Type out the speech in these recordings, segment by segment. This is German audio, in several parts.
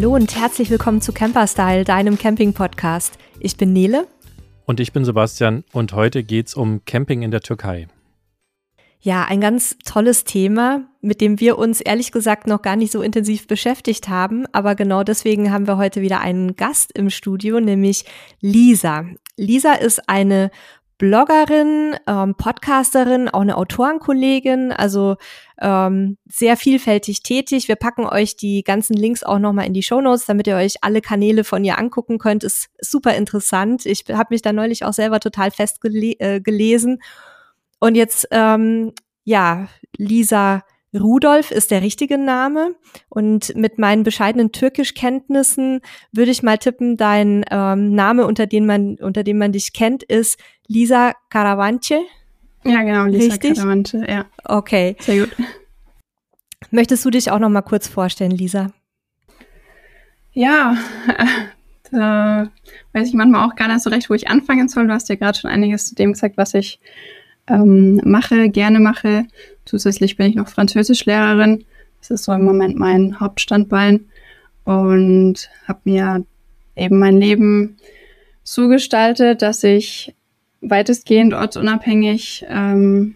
Hallo und herzlich willkommen zu Camperstyle, deinem Camping-Podcast. Ich bin Nele. Und ich bin Sebastian und heute geht es um Camping in der Türkei. Ja, ein ganz tolles Thema, mit dem wir uns ehrlich gesagt noch gar nicht so intensiv beschäftigt haben. Aber genau deswegen haben wir heute wieder einen Gast im Studio, nämlich Lisa. Lisa ist eine Bloggerin, ähm, Podcasterin, auch eine Autorenkollegin, also ähm, sehr vielfältig tätig. Wir packen euch die ganzen Links auch nochmal in die Show Notes, damit ihr euch alle Kanäle von ihr angucken könnt. Ist super interessant. Ich habe mich da neulich auch selber total festgelesen. Äh, Und jetzt, ähm, ja, Lisa Rudolf ist der richtige Name. Und mit meinen bescheidenen Türkischkenntnissen würde ich mal tippen, dein ähm, Name, unter dem man, unter dem man dich kennt, ist Lisa Karavanche. Ja, genau, Lisa Richtig? Karavanche, ja. Okay. Sehr gut. Möchtest du dich auch noch mal kurz vorstellen, Lisa? Ja, da weiß ich manchmal auch gar nicht so recht, wo ich anfangen soll. Du hast ja gerade schon einiges zu dem gesagt, was ich ähm, mache, gerne mache. Zusätzlich bin ich noch Französischlehrerin. Das ist so im Moment mein Hauptstandbein und habe mir eben mein Leben so gestaltet, dass ich weitestgehend ortsunabhängig ähm,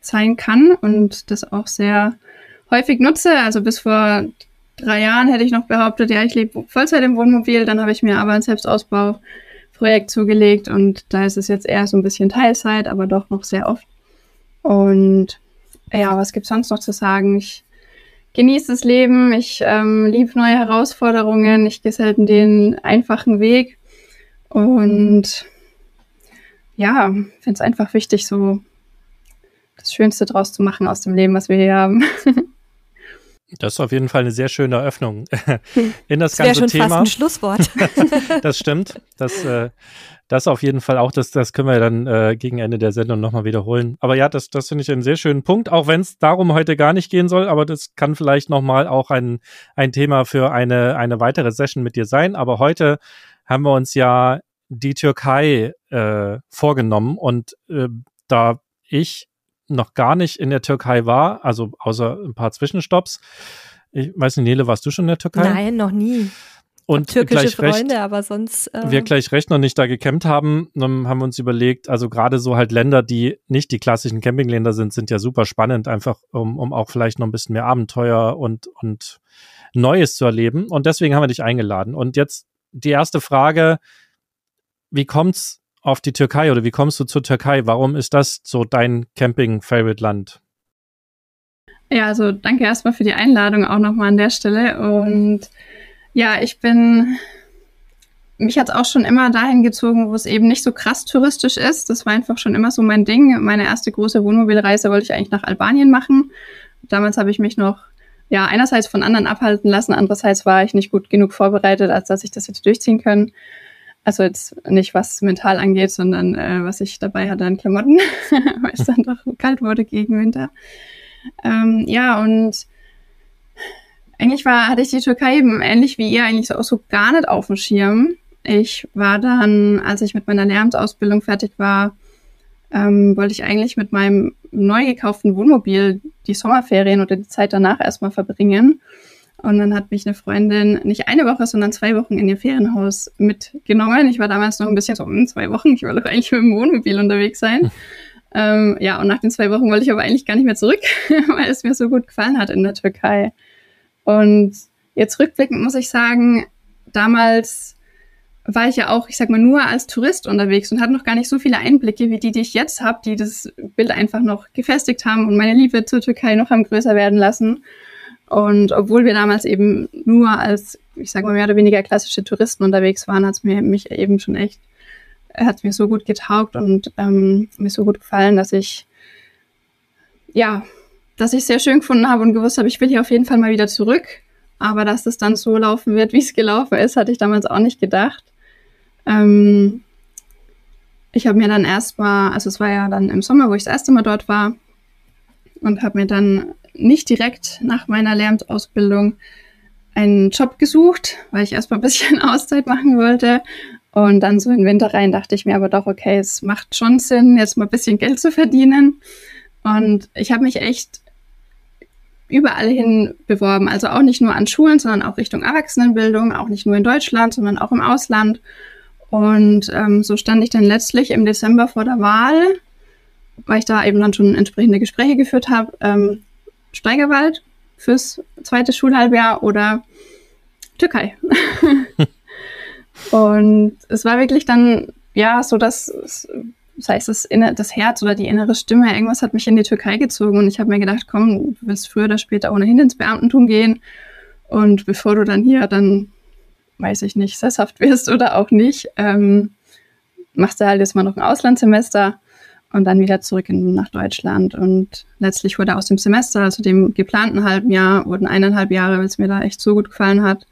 sein kann und das auch sehr häufig nutze. Also bis vor drei Jahren hätte ich noch behauptet, ja, ich lebe Vollzeit im Wohnmobil. Dann habe ich mir aber ein Selbstausbau Projekt zugelegt und da ist es jetzt eher so ein bisschen Teilzeit, aber doch noch sehr oft. Und ja, was gibt sonst noch zu sagen? Ich genieße das Leben, ich ähm, liebe neue Herausforderungen, ich gehe selten den einfachen Weg und ja, finde es einfach wichtig, so das Schönste draus zu machen aus dem Leben, was wir hier haben. Das ist auf jeden Fall eine sehr schöne Eröffnung in das, das ganze schon Thema. Fast ein Schlusswort. das stimmt. Das, äh, das auf jeden Fall auch. Das, das können wir dann äh, gegen Ende der Sendung nochmal wiederholen. Aber ja, das, das finde ich einen sehr schönen Punkt, auch wenn es darum heute gar nicht gehen soll. Aber das kann vielleicht nochmal auch ein, ein Thema für eine, eine weitere Session mit dir sein. Aber heute haben wir uns ja die Türkei äh, vorgenommen und äh, da ich noch gar nicht in der Türkei war, also außer ein paar Zwischenstopps. Ich weiß nicht, Nele, warst du schon in der Türkei? Nein, noch nie. Und türkische Freunde, recht, aber sonst. Äh wir gleich recht noch nicht da gecampt haben, haben wir uns überlegt, also gerade so halt Länder, die nicht die klassischen Campingländer sind, sind ja super spannend, einfach um, um auch vielleicht noch ein bisschen mehr Abenteuer und, und Neues zu erleben. Und deswegen haben wir dich eingeladen. Und jetzt die erste Frage, wie kommt's auf die Türkei oder wie kommst du zur Türkei? Warum ist das so dein Camping-Favorite-Land? Ja, also danke erstmal für die Einladung auch nochmal an der Stelle. Und ja, ich bin, mich hat es auch schon immer dahin gezogen, wo es eben nicht so krass touristisch ist. Das war einfach schon immer so mein Ding. Meine erste große Wohnmobilreise wollte ich eigentlich nach Albanien machen. Damals habe ich mich noch, ja, einerseits von anderen abhalten lassen, andererseits war ich nicht gut genug vorbereitet, als dass ich das jetzt durchziehen können. Also jetzt nicht was mental angeht, sondern äh, was ich dabei hatte an Klamotten, weil es dann doch kalt wurde gegen Winter. Ähm, ja, und eigentlich war, hatte ich die Türkei eben ähnlich wie ihr eigentlich so, so gar nicht auf dem Schirm. Ich war dann, als ich mit meiner Lehramtsausbildung fertig war, ähm, wollte ich eigentlich mit meinem neu gekauften Wohnmobil die Sommerferien oder die Zeit danach erstmal verbringen. Und dann hat mich eine Freundin nicht eine Woche, sondern zwei Wochen in ihr Ferienhaus mitgenommen. Ich war damals noch ein bisschen so, hm, zwei Wochen, ich wollte doch eigentlich mit dem Wohnmobil unterwegs sein. Hm. Ähm, ja, und nach den zwei Wochen wollte ich aber eigentlich gar nicht mehr zurück, weil es mir so gut gefallen hat in der Türkei. Und jetzt rückblickend muss ich sagen, damals war ich ja auch, ich sag mal, nur als Tourist unterwegs und hatte noch gar nicht so viele Einblicke wie die, die ich jetzt habe, die das Bild einfach noch gefestigt haben und meine Liebe zur Türkei noch haben größer werden lassen. Und obwohl wir damals eben nur als, ich sage mal, mehr oder weniger klassische Touristen unterwegs waren, hat es mir mich eben schon echt, hat mir so gut getaugt und ähm, mir so gut gefallen, dass ich, ja, dass ich sehr schön gefunden habe und gewusst habe, ich will hier auf jeden Fall mal wieder zurück. Aber dass das dann so laufen wird, wie es gelaufen ist, hatte ich damals auch nicht gedacht. Ähm, ich habe mir dann erstmal, also es war ja dann im Sommer, wo ich das erste Mal dort war, und habe mir dann nicht direkt nach meiner Lehramtsausbildung einen Job gesucht, weil ich erstmal ein bisschen Auszeit machen wollte. Und dann so in den Winter rein dachte ich mir aber doch, okay, es macht schon Sinn, jetzt mal ein bisschen Geld zu verdienen. Und ich habe mich echt überall hin beworben. Also auch nicht nur an Schulen, sondern auch Richtung Erwachsenenbildung, auch nicht nur in Deutschland, sondern auch im Ausland. Und ähm, so stand ich dann letztlich im Dezember vor der Wahl, weil ich da eben dann schon entsprechende Gespräche geführt habe, ähm, Steigerwald fürs zweite Schulhalbjahr oder Türkei. und es war wirklich dann, ja, so dass, das heißt, das, das Herz oder die innere Stimme, irgendwas hat mich in die Türkei gezogen und ich habe mir gedacht, komm, du wirst früher oder später ohnehin ins Beamtentum gehen und bevor du dann hier dann, weiß ich nicht, sesshaft wirst oder auch nicht, ähm, machst du halt jetzt mal noch ein Auslandssemester und dann wieder zurück in, nach Deutschland. Und letztlich wurde aus dem Semester, also dem geplanten halben Jahr, wurden eineinhalb Jahre, weil es mir da echt so gut gefallen hat.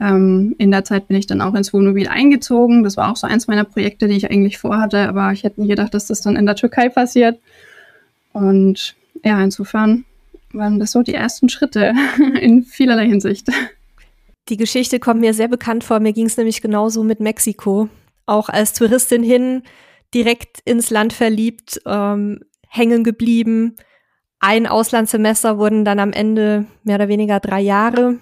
Ähm, in der Zeit bin ich dann auch ins Wohnmobil eingezogen. Das war auch so eins meiner Projekte, die ich eigentlich vorhatte, aber ich hätte nie gedacht, dass das dann in der Türkei passiert. Und ja, insofern waren das so die ersten Schritte in vielerlei Hinsicht. Die Geschichte kommt mir sehr bekannt vor. Mir ging es nämlich genauso mit Mexiko. Auch als Touristin hin, direkt ins Land verliebt, ähm, hängen geblieben. Ein Auslandssemester wurden dann am Ende mehr oder weniger drei Jahre.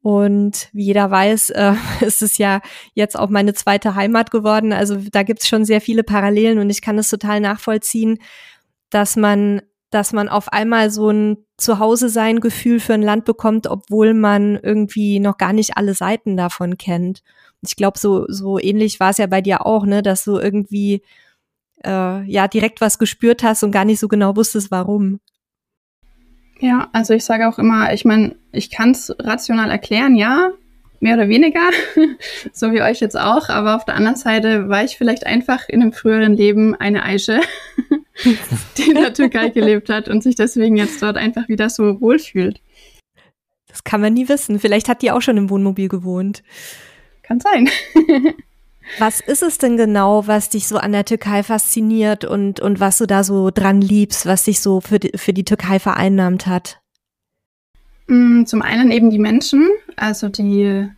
Und wie jeder weiß, äh, ist es ja jetzt auch meine zweite Heimat geworden. Also da gibt es schon sehr viele Parallelen und ich kann es total nachvollziehen, dass man, dass man auf einmal so ein Zuhause-sein-Gefühl für ein Land bekommt, obwohl man irgendwie noch gar nicht alle Seiten davon kennt ich glaube, so, so ähnlich war es ja bei dir auch, ne, dass du irgendwie äh, ja direkt was gespürt hast und gar nicht so genau wusstest, warum. Ja, also ich sage auch immer, ich meine, ich kann es rational erklären, ja, mehr oder weniger, so wie euch jetzt auch, aber auf der anderen Seite war ich vielleicht einfach in einem früheren Leben eine Eiche, die in der Türkei gelebt hat und sich deswegen jetzt dort einfach wieder so wohlfühlt. Das kann man nie wissen. Vielleicht hat die auch schon im Wohnmobil gewohnt. Kann sein. was ist es denn genau, was dich so an der Türkei fasziniert und, und was du da so dran liebst, was dich so für die, für die Türkei vereinnahmt hat? Mm, zum einen eben die Menschen, also die,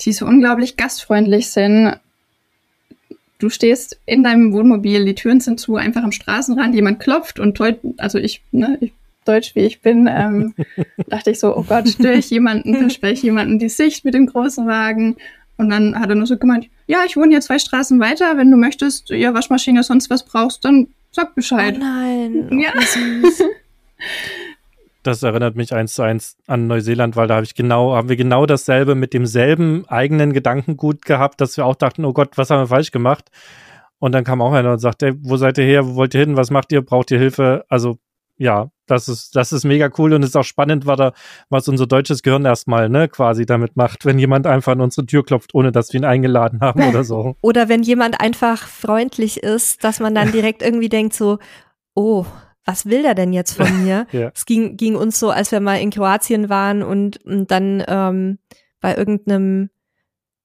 die so unglaublich gastfreundlich sind. Du stehst in deinem Wohnmobil, die Türen sind zu, einfach am Straßenrand, jemand klopft und also ich, ne, ich deutsch wie ich bin, ähm, dachte ich so, oh Gott, störe ich jemanden, verspreche ich jemanden die Sicht mit dem großen Wagen. Und dann hat er nur so gemeint, ja, ich wohne hier zwei Straßen weiter, wenn du möchtest, ja, Waschmaschine, sonst was brauchst, dann sag Bescheid. Oh nein. Ja. Das erinnert mich eins zu eins an Neuseeland, weil da habe ich genau, haben wir genau dasselbe mit demselben eigenen Gedankengut gehabt, dass wir auch dachten, oh Gott, was haben wir falsch gemacht? Und dann kam auch einer und sagte, wo seid ihr her, wo wollt ihr hin, was macht ihr, braucht ihr Hilfe? Also ja, das ist, das ist mega cool und es ist auch spannend, was, da, was unser deutsches Gehirn erstmal ne, quasi damit macht, wenn jemand einfach an unsere Tür klopft, ohne dass wir ihn eingeladen haben oder so. Oder wenn jemand einfach freundlich ist, dass man dann direkt irgendwie denkt so, oh, was will der denn jetzt von mir? ja. Es ging, ging uns so, als wir mal in Kroatien waren und, und dann ähm, bei irgendeinem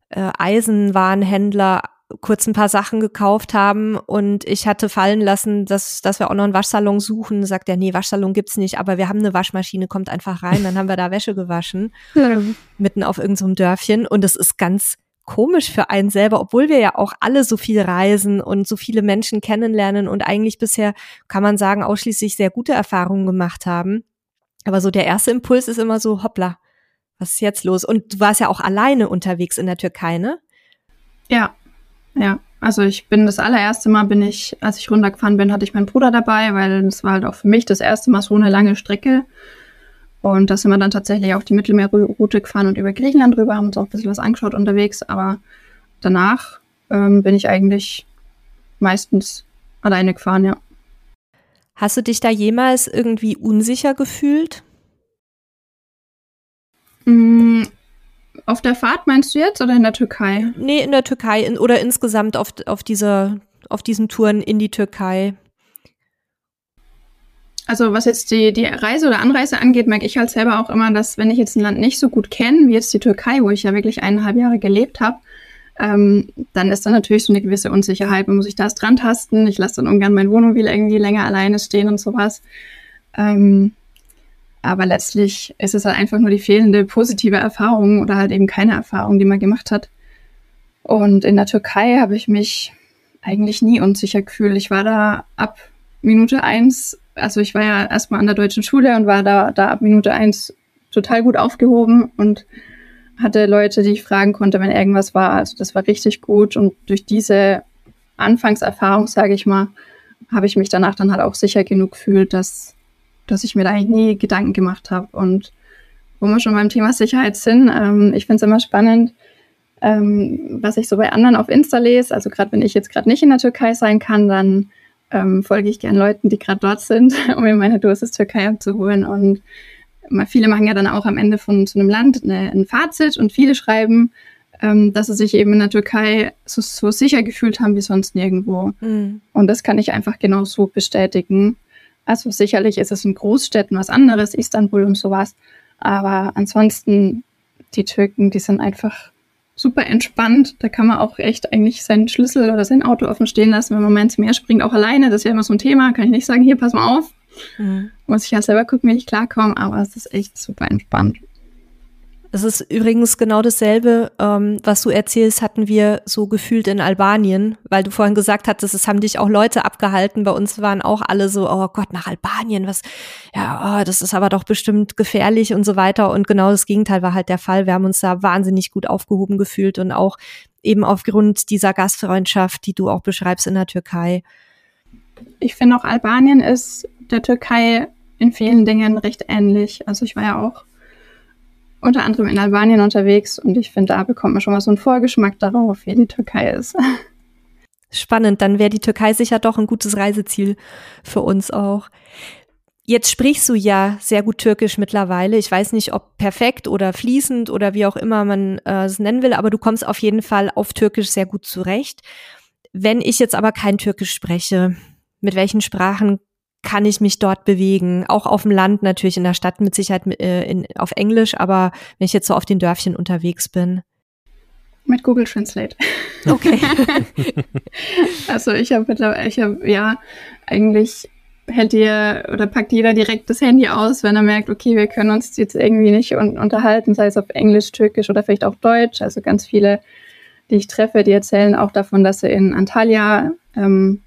äh, Eisenwarenhändler kurz ein paar Sachen gekauft haben und ich hatte fallen lassen, dass, dass wir auch noch einen Waschsalon suchen. Sagt er, nee, Waschsalon gibt's nicht, aber wir haben eine Waschmaschine, kommt einfach rein. Dann haben wir da Wäsche gewaschen, ja. mitten auf irgendeinem so Dörfchen. Und es ist ganz komisch für einen selber, obwohl wir ja auch alle so viel reisen und so viele Menschen kennenlernen und eigentlich bisher, kann man sagen, ausschließlich sehr gute Erfahrungen gemacht haben. Aber so der erste Impuls ist immer so, hoppla, was ist jetzt los? Und du warst ja auch alleine unterwegs in der Türkei, ne? Ja, ja, also ich bin das allererste Mal bin ich, als ich runtergefahren bin, hatte ich meinen Bruder dabei, weil das war halt auch für mich das erste Mal so eine lange Strecke. Und da sind wir dann tatsächlich auf die Mittelmeerroute gefahren und über Griechenland rüber, haben uns auch ein bisschen was angeschaut unterwegs, aber danach ähm, bin ich eigentlich meistens alleine gefahren, ja. Hast du dich da jemals irgendwie unsicher gefühlt? Mm, auf der Fahrt meinst du jetzt oder in der Türkei? Nee, in der Türkei in, oder insgesamt auf, auf, dieser, auf diesen Touren in die Türkei. Also was jetzt die, die Reise oder Anreise angeht, merke ich halt selber auch immer, dass wenn ich jetzt ein Land nicht so gut kenne, wie jetzt die Türkei, wo ich ja wirklich eineinhalb Jahre gelebt habe, ähm, dann ist da natürlich so eine gewisse Unsicherheit. Man muss sich da dran tasten. Ich lasse dann ungern mein Wohnmobil irgendwie länger alleine stehen und sowas. Ähm, aber letztlich ist es halt einfach nur die fehlende positive Erfahrung oder halt eben keine Erfahrung, die man gemacht hat. Und in der Türkei habe ich mich eigentlich nie unsicher gefühlt. Ich war da ab Minute eins also ich war ja erstmal an der deutschen Schule und war da, da ab Minute eins total gut aufgehoben und hatte Leute, die ich fragen konnte, wenn irgendwas war. Also das war richtig gut und durch diese Anfangserfahrung, sage ich mal, habe ich mich danach dann halt auch sicher genug gefühlt, dass, dass ich mir da eigentlich nie Gedanken gemacht habe. Und wo wir schon beim Thema Sicherheit sind, ähm, ich finde es immer spannend, ähm, was ich so bei anderen auf Insta lese. Also gerade wenn ich jetzt gerade nicht in der Türkei sein kann, dann ähm, folge ich gern Leuten, die gerade dort sind, um mir meine Dosis Türkei abzuholen. Und viele machen ja dann auch am Ende von so einem Land eine, ein Fazit und viele schreiben, ähm, dass sie sich eben in der Türkei so, so sicher gefühlt haben wie sonst nirgendwo. Mhm. Und das kann ich einfach genau so bestätigen. Also sicherlich ist es in Großstädten was anderes, Istanbul und sowas. Aber ansonsten, die Türken, die sind einfach super entspannt. Da kann man auch echt eigentlich seinen Schlüssel oder sein Auto offen stehen lassen, wenn man mal ins Meer springt, auch alleine. Das ist ja immer so ein Thema. Kann ich nicht sagen, hier, pass mal auf. Mhm. Muss ich ja selber gucken, wie ich klarkomme, aber es ist echt super entspannt. Es ist übrigens genau dasselbe, ähm, was du erzählst, hatten wir so gefühlt in Albanien, weil du vorhin gesagt hattest, es haben dich auch Leute abgehalten. Bei uns waren auch alle so, oh Gott, nach Albanien, was, ja, oh, das ist aber doch bestimmt gefährlich und so weiter. Und genau das Gegenteil war halt der Fall. Wir haben uns da wahnsinnig gut aufgehoben gefühlt und auch eben aufgrund dieser Gastfreundschaft, die du auch beschreibst in der Türkei. Ich finde auch Albanien ist der Türkei in vielen Dingen recht ähnlich. Also ich war ja auch unter anderem in Albanien unterwegs und ich finde, da bekommt man schon mal so einen Vorgeschmack darauf, wie die Türkei ist. Spannend, dann wäre die Türkei sicher doch ein gutes Reiseziel für uns auch. Jetzt sprichst du ja sehr gut Türkisch mittlerweile. Ich weiß nicht, ob perfekt oder fließend oder wie auch immer man äh, es nennen will, aber du kommst auf jeden Fall auf Türkisch sehr gut zurecht. Wenn ich jetzt aber kein Türkisch spreche, mit welchen Sprachen kann ich mich dort bewegen. Auch auf dem Land natürlich, in der Stadt mit Sicherheit äh, in, auf Englisch, aber wenn ich jetzt so auf den Dörfchen unterwegs bin. Mit Google Translate. Okay. also ich habe mittlerweile, ich habe ja eigentlich hält ihr oder packt jeder direkt das Handy aus, wenn er merkt, okay, wir können uns jetzt irgendwie nicht un unterhalten, sei es auf Englisch, Türkisch oder vielleicht auch Deutsch. Also ganz viele, die ich treffe, die erzählen auch davon, dass sie in Antalya ähm,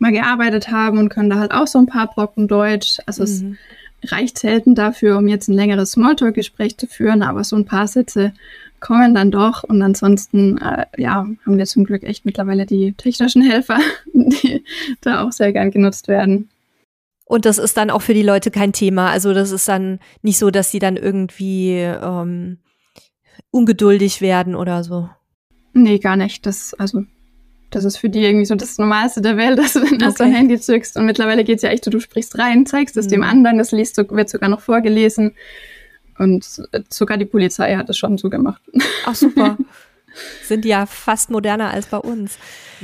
mal gearbeitet haben und können da halt auch so ein paar Brocken Deutsch. Also mhm. es reicht selten dafür, um jetzt ein längeres Smalltalk-Gespräch zu führen, aber so ein paar Sätze kommen dann doch. Und ansonsten, äh, ja, haben wir zum Glück echt mittlerweile die technischen Helfer, die da auch sehr gern genutzt werden. Und das ist dann auch für die Leute kein Thema. Also das ist dann nicht so, dass sie dann irgendwie ähm, ungeduldig werden oder so. Nee, gar nicht. Das, also das ist für die irgendwie so das Normalste der Welt, dass du okay. das dein Handy zückst. Und mittlerweile geht es ja echt so, du sprichst rein, zeigst es mhm. dem anderen, das liest, wird sogar noch vorgelesen. Und sogar die Polizei hat es schon so gemacht. Ach super. Sind ja fast moderner als bei uns.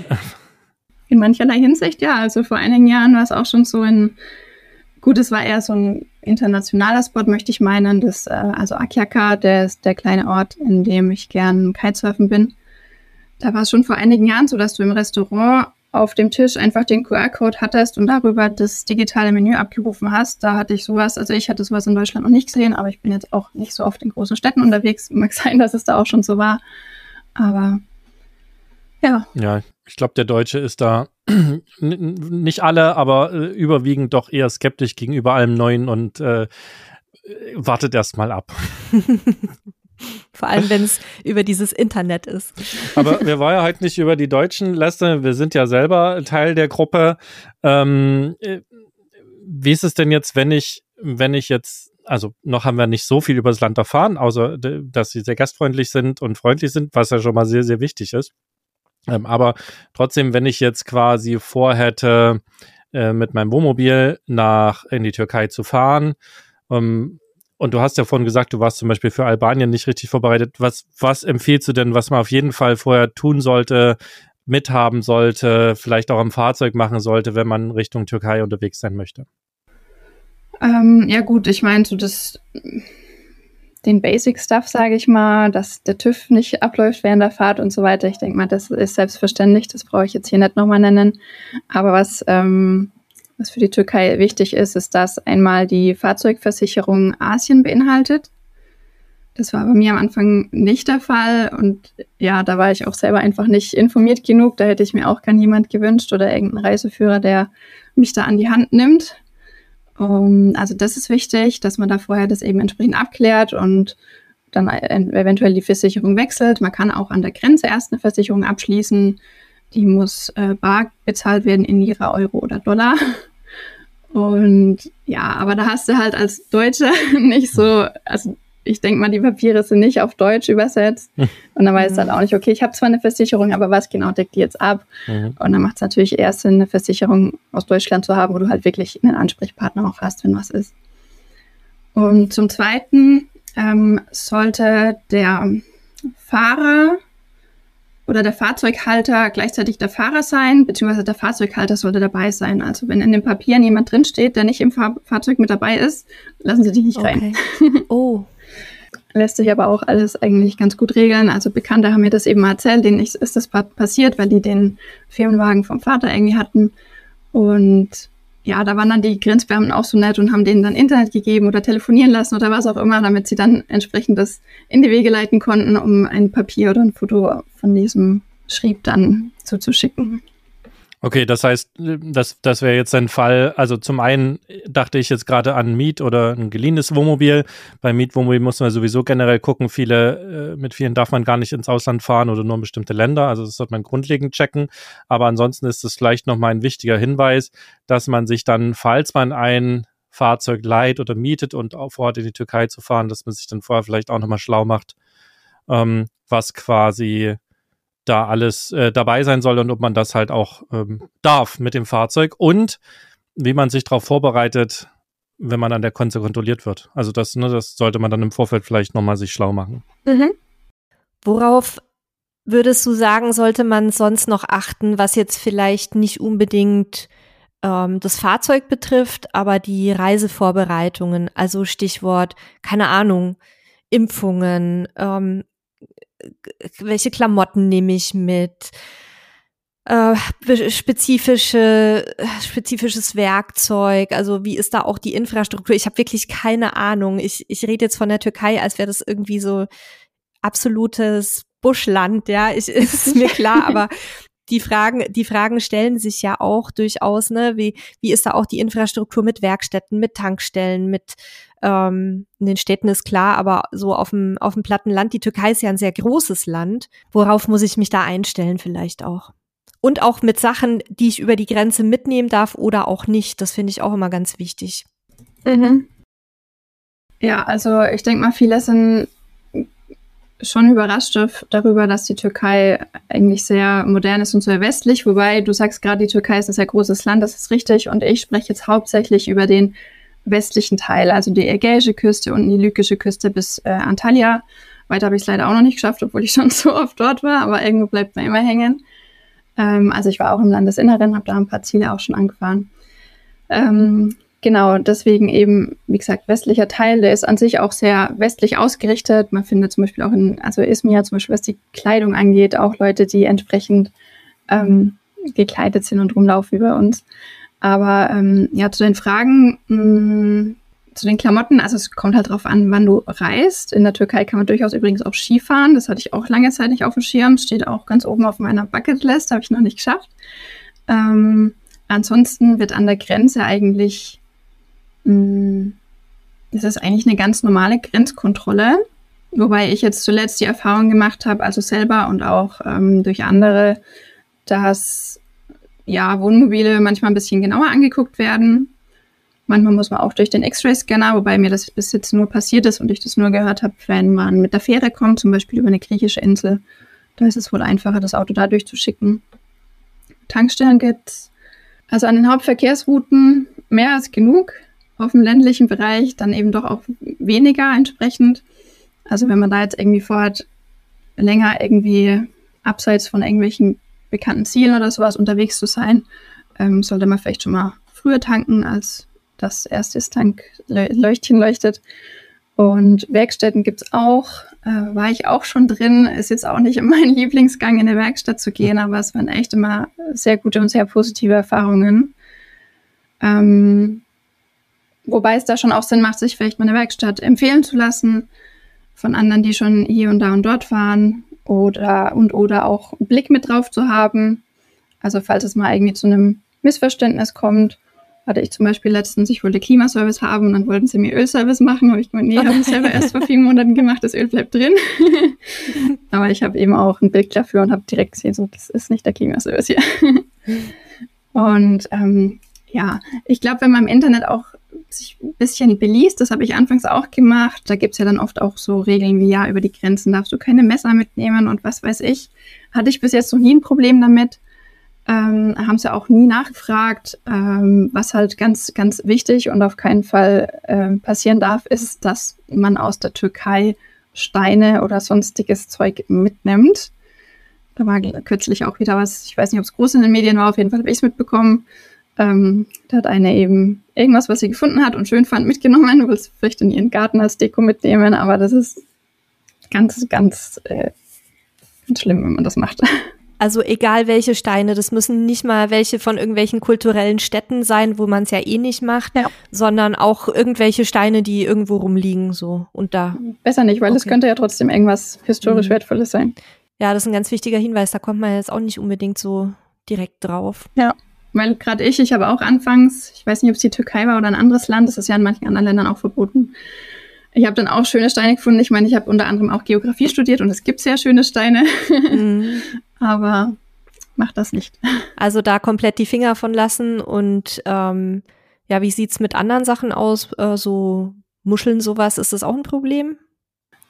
In mancherlei Hinsicht, ja. Also vor einigen Jahren war es auch schon so in, gut, es war eher so ein internationaler Spot, möchte ich meinen. Das, äh, also Akyaka, der ist der kleine Ort, in dem ich gern Kitesurfen bin. Da war es schon vor einigen Jahren so, dass du im Restaurant auf dem Tisch einfach den QR-Code hattest und darüber das digitale Menü abgerufen hast. Da hatte ich sowas, also ich hatte sowas in Deutschland noch nicht gesehen, aber ich bin jetzt auch nicht so oft in großen Städten unterwegs. Mag sein, dass es da auch schon so war. Aber ja. Ja, ich glaube, der Deutsche ist da nicht alle, aber äh, überwiegend doch eher skeptisch gegenüber allem Neuen und äh, wartet erst mal ab. Vor allem, wenn es über dieses Internet ist. Aber wir wollen ja halt nicht über die Deutschen lästern. Wir sind ja selber Teil der Gruppe. Ähm, äh, wie ist es denn jetzt, wenn ich, wenn ich jetzt, also noch haben wir nicht so viel über das Land erfahren, außer dass sie sehr gastfreundlich sind und freundlich sind, was ja schon mal sehr, sehr wichtig ist. Ähm, aber trotzdem, wenn ich jetzt quasi vorhätte, äh, mit meinem Wohnmobil nach in die Türkei zu fahren, ähm, und du hast ja vorhin gesagt, du warst zum Beispiel für Albanien nicht richtig vorbereitet. Was, was empfiehlst du denn, was man auf jeden Fall vorher tun sollte, mithaben sollte, vielleicht auch am Fahrzeug machen sollte, wenn man Richtung Türkei unterwegs sein möchte? Ähm, ja gut, ich meine, so das, den Basic Stuff, sage ich mal, dass der TÜV nicht abläuft während der Fahrt und so weiter. Ich denke mal, das ist selbstverständlich. Das brauche ich jetzt hier nicht nochmal nennen. Aber was ähm, was für die Türkei wichtig ist, ist, dass einmal die Fahrzeugversicherung Asien beinhaltet. Das war bei mir am Anfang nicht der Fall und ja, da war ich auch selber einfach nicht informiert genug. Da hätte ich mir auch gar niemand gewünscht oder irgendeinen Reiseführer, der mich da an die Hand nimmt. Um, also das ist wichtig, dass man da vorher das eben entsprechend abklärt und dann eventuell die Versicherung wechselt. Man kann auch an der Grenze erst eine Versicherung abschließen. Die muss äh, bar bezahlt werden in Lira, Euro oder Dollar. Und ja, aber da hast du halt als Deutsche nicht so, also ich denke mal, die Papiere sind nicht auf Deutsch übersetzt. Und dann weiß mhm. halt auch nicht, okay, ich habe zwar eine Versicherung, aber was genau deckt die jetzt ab? Mhm. Und dann macht es natürlich erst Sinn, eine Versicherung aus Deutschland zu haben, wo du halt wirklich einen Ansprechpartner auch hast, wenn was ist. Und zum Zweiten ähm, sollte der Fahrer oder der Fahrzeughalter gleichzeitig der Fahrer sein, beziehungsweise der Fahrzeughalter sollte dabei sein. Also wenn in den Papieren jemand drinsteht, der nicht im Fahr Fahrzeug mit dabei ist, lassen Sie dich nicht okay. rein. Oh. Lässt sich aber auch alles eigentlich ganz gut regeln. Also Bekannte haben mir das eben erzählt, denen ist das passiert, weil die den Firmenwagen vom Vater irgendwie hatten. Und ja, da waren dann die Grenzbeamten auch so nett und haben denen dann Internet gegeben oder telefonieren lassen oder was auch immer, damit sie dann entsprechend das in die Wege leiten konnten, um ein Papier oder ein Foto von diesem Schrieb dann zuzuschicken. Okay, das heißt, das, das wäre jetzt ein Fall. Also zum einen dachte ich jetzt gerade an Miet oder ein geliehenes Wohnmobil. Bei Mietwohnmobil muss man sowieso generell gucken. Viele, äh, mit vielen darf man gar nicht ins Ausland fahren oder nur in bestimmte Länder. Also das sollte man grundlegend checken. Aber ansonsten ist es vielleicht nochmal ein wichtiger Hinweis, dass man sich dann, falls man ein Fahrzeug leiht oder mietet und vor Ort in die Türkei zu fahren, dass man sich dann vorher vielleicht auch nochmal schlau macht, ähm, was quasi da alles äh, dabei sein soll und ob man das halt auch ähm, darf mit dem Fahrzeug und wie man sich darauf vorbereitet, wenn man an der Konze kontrolliert wird. Also das, ne, das sollte man dann im Vorfeld vielleicht nochmal sich schlau machen. Mhm. Worauf würdest du sagen, sollte man sonst noch achten, was jetzt vielleicht nicht unbedingt ähm, das Fahrzeug betrifft, aber die Reisevorbereitungen, also Stichwort, keine Ahnung, Impfungen, ähm, welche Klamotten nehme ich mit, äh, spezifische, spezifisches Werkzeug, also wie ist da auch die Infrastruktur? Ich habe wirklich keine Ahnung. Ich, ich rede jetzt von der Türkei, als wäre das irgendwie so absolutes Buschland, ja, ich, ist mir klar, aber die Fragen, die Fragen stellen sich ja auch durchaus, ne? Wie, wie ist da auch die Infrastruktur mit Werkstätten, mit Tankstellen, mit ähm, in den Städten ist klar, aber so auf dem, auf dem platten Land, die Türkei ist ja ein sehr großes Land. Worauf muss ich mich da einstellen vielleicht auch? Und auch mit Sachen, die ich über die Grenze mitnehmen darf oder auch nicht. Das finde ich auch immer ganz wichtig. Mhm. Ja, also ich denke mal, viele sind schon überrascht darüber, dass die Türkei eigentlich sehr modern ist und sehr westlich. Wobei du sagst gerade, die Türkei ist ein sehr großes Land, das ist richtig. Und ich spreche jetzt hauptsächlich über den westlichen Teil, also die Ägäische Küste und die Lykische Küste bis äh, Antalya. Weiter habe ich es leider auch noch nicht geschafft, obwohl ich schon so oft dort war, aber irgendwo bleibt man immer hängen. Ähm, also ich war auch im Landesinneren, habe da ein paar Ziele auch schon angefahren. Ähm, genau, deswegen eben, wie gesagt, westlicher Teil, der ist an sich auch sehr westlich ausgerichtet. Man findet zum Beispiel auch in, also Izmir zum Beispiel, was die Kleidung angeht, auch Leute, die entsprechend ähm, gekleidet sind und rumlaufen bei uns. Aber ähm, ja, zu den Fragen, mh, mm, zu den Klamotten, also es kommt halt drauf an, wann du reist. In der Türkei kann man durchaus übrigens auch Skifahren. Das hatte ich auch lange Zeit nicht auf dem Schirm. Steht auch ganz oben auf meiner Bucketlist, habe ich noch nicht geschafft. Ähm, ansonsten wird an der Grenze eigentlich, mh, mm, das ist eigentlich eine ganz normale Grenzkontrolle. Wobei ich jetzt zuletzt die Erfahrung gemacht habe, also selber und auch ähm, durch andere, dass ja, Wohnmobile manchmal ein bisschen genauer angeguckt werden. Manchmal muss man auch durch den X-Ray-Scanner, wobei mir das bis jetzt nur passiert ist und ich das nur gehört habe, wenn man mit der Fähre kommt, zum Beispiel über eine griechische Insel. Da ist es wohl einfacher, das Auto da durchzuschicken. Tankstellen gibt's. Also an den Hauptverkehrsrouten mehr als genug. Auf dem ländlichen Bereich dann eben doch auch weniger entsprechend. Also wenn man da jetzt irgendwie vorhat, länger irgendwie abseits von irgendwelchen bekannten Zielen oder sowas unterwegs zu sein, ähm, sollte man vielleicht schon mal früher tanken, als das erste Tankleuchtchen leuchtet. Und Werkstätten gibt es auch. Äh, war ich auch schon drin. Ist jetzt auch nicht mein Lieblingsgang, in eine Werkstatt zu gehen, aber es waren echt immer sehr gute und sehr positive Erfahrungen. Ähm, wobei es da schon auch Sinn macht, sich vielleicht mal eine Werkstatt empfehlen zu lassen von anderen, die schon hier und da und dort waren oder und oder auch einen Blick mit drauf zu haben. Also falls es mal irgendwie zu einem Missverständnis kommt hatte ich zum Beispiel letztens, ich wollte Klimaservice haben und dann wollten sie mir Ölservice machen. Habe ich gemeint, nee, habe ich selber erst vor vier Monaten gemacht, das Öl bleibt drin. Aber ich habe eben auch ein Bild dafür und habe direkt gesehen, so, das ist nicht der Klimaservice hier. und ähm, ja, ich glaube, wenn man im Internet auch sich ein bisschen beliest, das habe ich anfangs auch gemacht, da gibt es ja dann oft auch so Regeln wie, ja, über die Grenzen darfst du keine Messer mitnehmen und was weiß ich. Hatte ich bis jetzt noch nie ein Problem damit ähm, haben sie auch nie nachgefragt. Ähm, was halt ganz, ganz wichtig und auf keinen Fall ähm, passieren darf, ist, dass man aus der Türkei Steine oder sonstiges Zeug mitnimmt. Da war kürzlich auch wieder was, ich weiß nicht, ob es groß in den Medien war, auf jeden Fall habe ich es mitbekommen. Ähm, da hat eine eben irgendwas, was sie gefunden hat und schön fand, mitgenommen. Du willst vielleicht in ihren Garten als Deko mitnehmen, aber das ist ganz, ganz, äh, ganz schlimm, wenn man das macht. Also egal welche Steine, das müssen nicht mal welche von irgendwelchen kulturellen Städten sein, wo man es ja eh nicht macht, ja. sondern auch irgendwelche Steine, die irgendwo rumliegen so und da. Besser nicht, weil es okay. könnte ja trotzdem irgendwas historisch mhm. Wertvolles sein. Ja, das ist ein ganz wichtiger Hinweis, da kommt man jetzt auch nicht unbedingt so direkt drauf. Ja, weil gerade ich, ich habe auch anfangs, ich weiß nicht, ob es die Türkei war oder ein anderes Land, das ist ja in manchen anderen Ländern auch verboten, ich habe dann auch schöne Steine gefunden. Ich meine, ich habe unter anderem auch Geografie studiert und es gibt sehr schöne Steine. Mhm. Aber mach das nicht. Also da komplett die Finger von lassen und ähm, ja, wie sieht's mit anderen Sachen aus? Äh, so Muscheln, sowas, ist das auch ein Problem?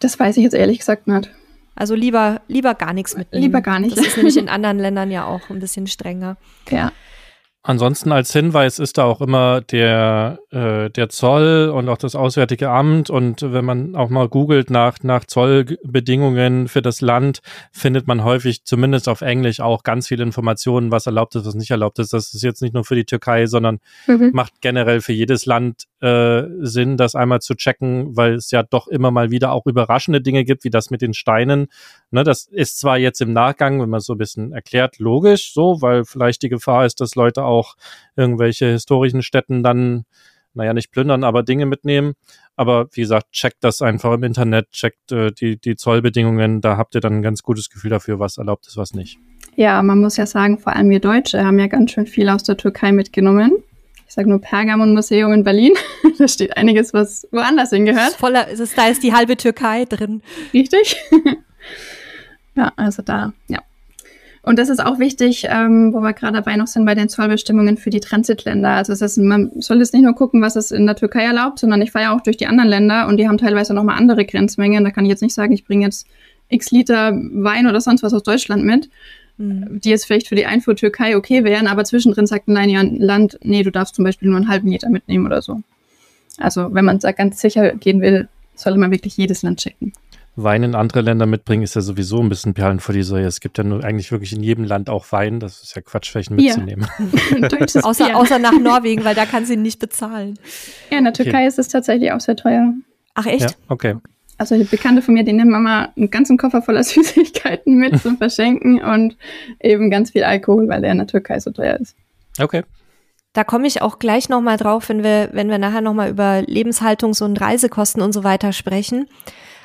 Das weiß ich jetzt ehrlich gesagt nicht. Also lieber, lieber gar nichts mitnehmen. Lieber gar nicht. Das ist nämlich in anderen Ländern ja auch ein bisschen strenger. Ja. Ansonsten als Hinweis ist da auch immer der, äh, der Zoll und auch das Auswärtige Amt. Und wenn man auch mal googelt nach, nach Zollbedingungen für das Land, findet man häufig, zumindest auf Englisch, auch ganz viele Informationen, was erlaubt ist, was nicht erlaubt ist. Das ist jetzt nicht nur für die Türkei, sondern mhm. macht generell für jedes Land äh, Sinn, das einmal zu checken, weil es ja doch immer mal wieder auch überraschende Dinge gibt, wie das mit den Steinen. Ne, das ist zwar jetzt im Nachgang, wenn man so ein bisschen erklärt, logisch so, weil vielleicht die Gefahr ist, dass Leute auch irgendwelche historischen Städten dann, naja, nicht plündern, aber Dinge mitnehmen. Aber wie gesagt, checkt das einfach im Internet, checkt äh, die, die Zollbedingungen, da habt ihr dann ein ganz gutes Gefühl dafür, was erlaubt ist, was nicht. Ja, man muss ja sagen, vor allem wir Deutsche haben ja ganz schön viel aus der Türkei mitgenommen ich sage nur Pergamon-Museum in Berlin. da steht einiges, was woanders hingehört. Voller, ist, da ist die halbe Türkei drin. Richtig. ja, also da, ja. Und das ist auch wichtig, ähm, wo wir gerade dabei noch sind bei den Zollbestimmungen für die Transitländer. Also das heißt, man soll jetzt nicht nur gucken, was es in der Türkei erlaubt, sondern ich fahre ja auch durch die anderen Länder und die haben teilweise nochmal andere Grenzmengen. Da kann ich jetzt nicht sagen, ich bringe jetzt x Liter Wein oder sonst was aus Deutschland mit, mhm. die jetzt vielleicht für die Einfuhr Türkei okay wären, aber zwischendrin sagt nein, ja, ein Land, nee, du darfst zum Beispiel nur einen halben Liter mitnehmen oder so. Also wenn man da ganz sicher gehen will, sollte man wirklich jedes Land checken. Wein in andere Länder mitbringen ist ja sowieso ein bisschen Perlen vor die Säue. Es gibt ja nur eigentlich wirklich in jedem Land auch Wein. Das ist ja Quatsch, welchen mitzunehmen. Ja. außer, außer nach Norwegen, weil da kann sie nicht bezahlen. Ja, in der Türkei okay. ist es tatsächlich auch sehr teuer. Ach echt? Ja, okay also eine Bekannte von mir, die nimmt Mama einen ganzen Koffer voller Süßigkeiten mit zum Verschenken und eben ganz viel Alkohol, weil der in der Türkei so teuer ist. Okay. Da komme ich auch gleich nochmal drauf, wenn wir, wenn wir nachher nochmal über Lebenshaltungs- und Reisekosten und so weiter sprechen.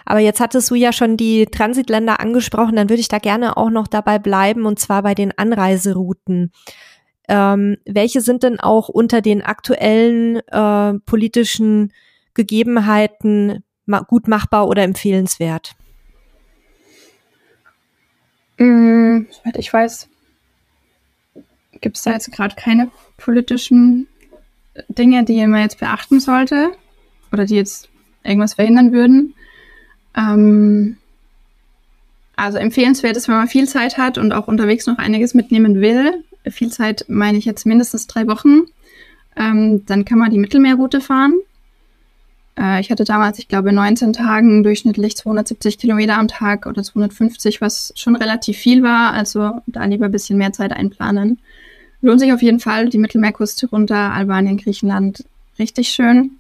Aber jetzt hattest du ja schon die Transitländer angesprochen, dann würde ich da gerne auch noch dabei bleiben und zwar bei den Anreiserouten. Ähm, welche sind denn auch unter den aktuellen äh, politischen Gegebenheiten gut machbar oder empfehlenswert? Mm, soweit ich weiß, gibt es da jetzt gerade keine politischen Dinge, die man jetzt beachten sollte oder die jetzt irgendwas verhindern würden. Ähm, also empfehlenswert ist, wenn man viel Zeit hat und auch unterwegs noch einiges mitnehmen will. Viel Zeit meine ich jetzt mindestens drei Wochen. Ähm, dann kann man die Mittelmeerroute fahren. Äh, ich hatte damals, ich glaube, 19 Tagen durchschnittlich 270 Kilometer am Tag oder 250, was schon relativ viel war. Also da lieber ein bisschen mehr Zeit einplanen. Lohnt sich auf jeden Fall die Mittelmeerküste runter, Albanien, Griechenland, richtig schön.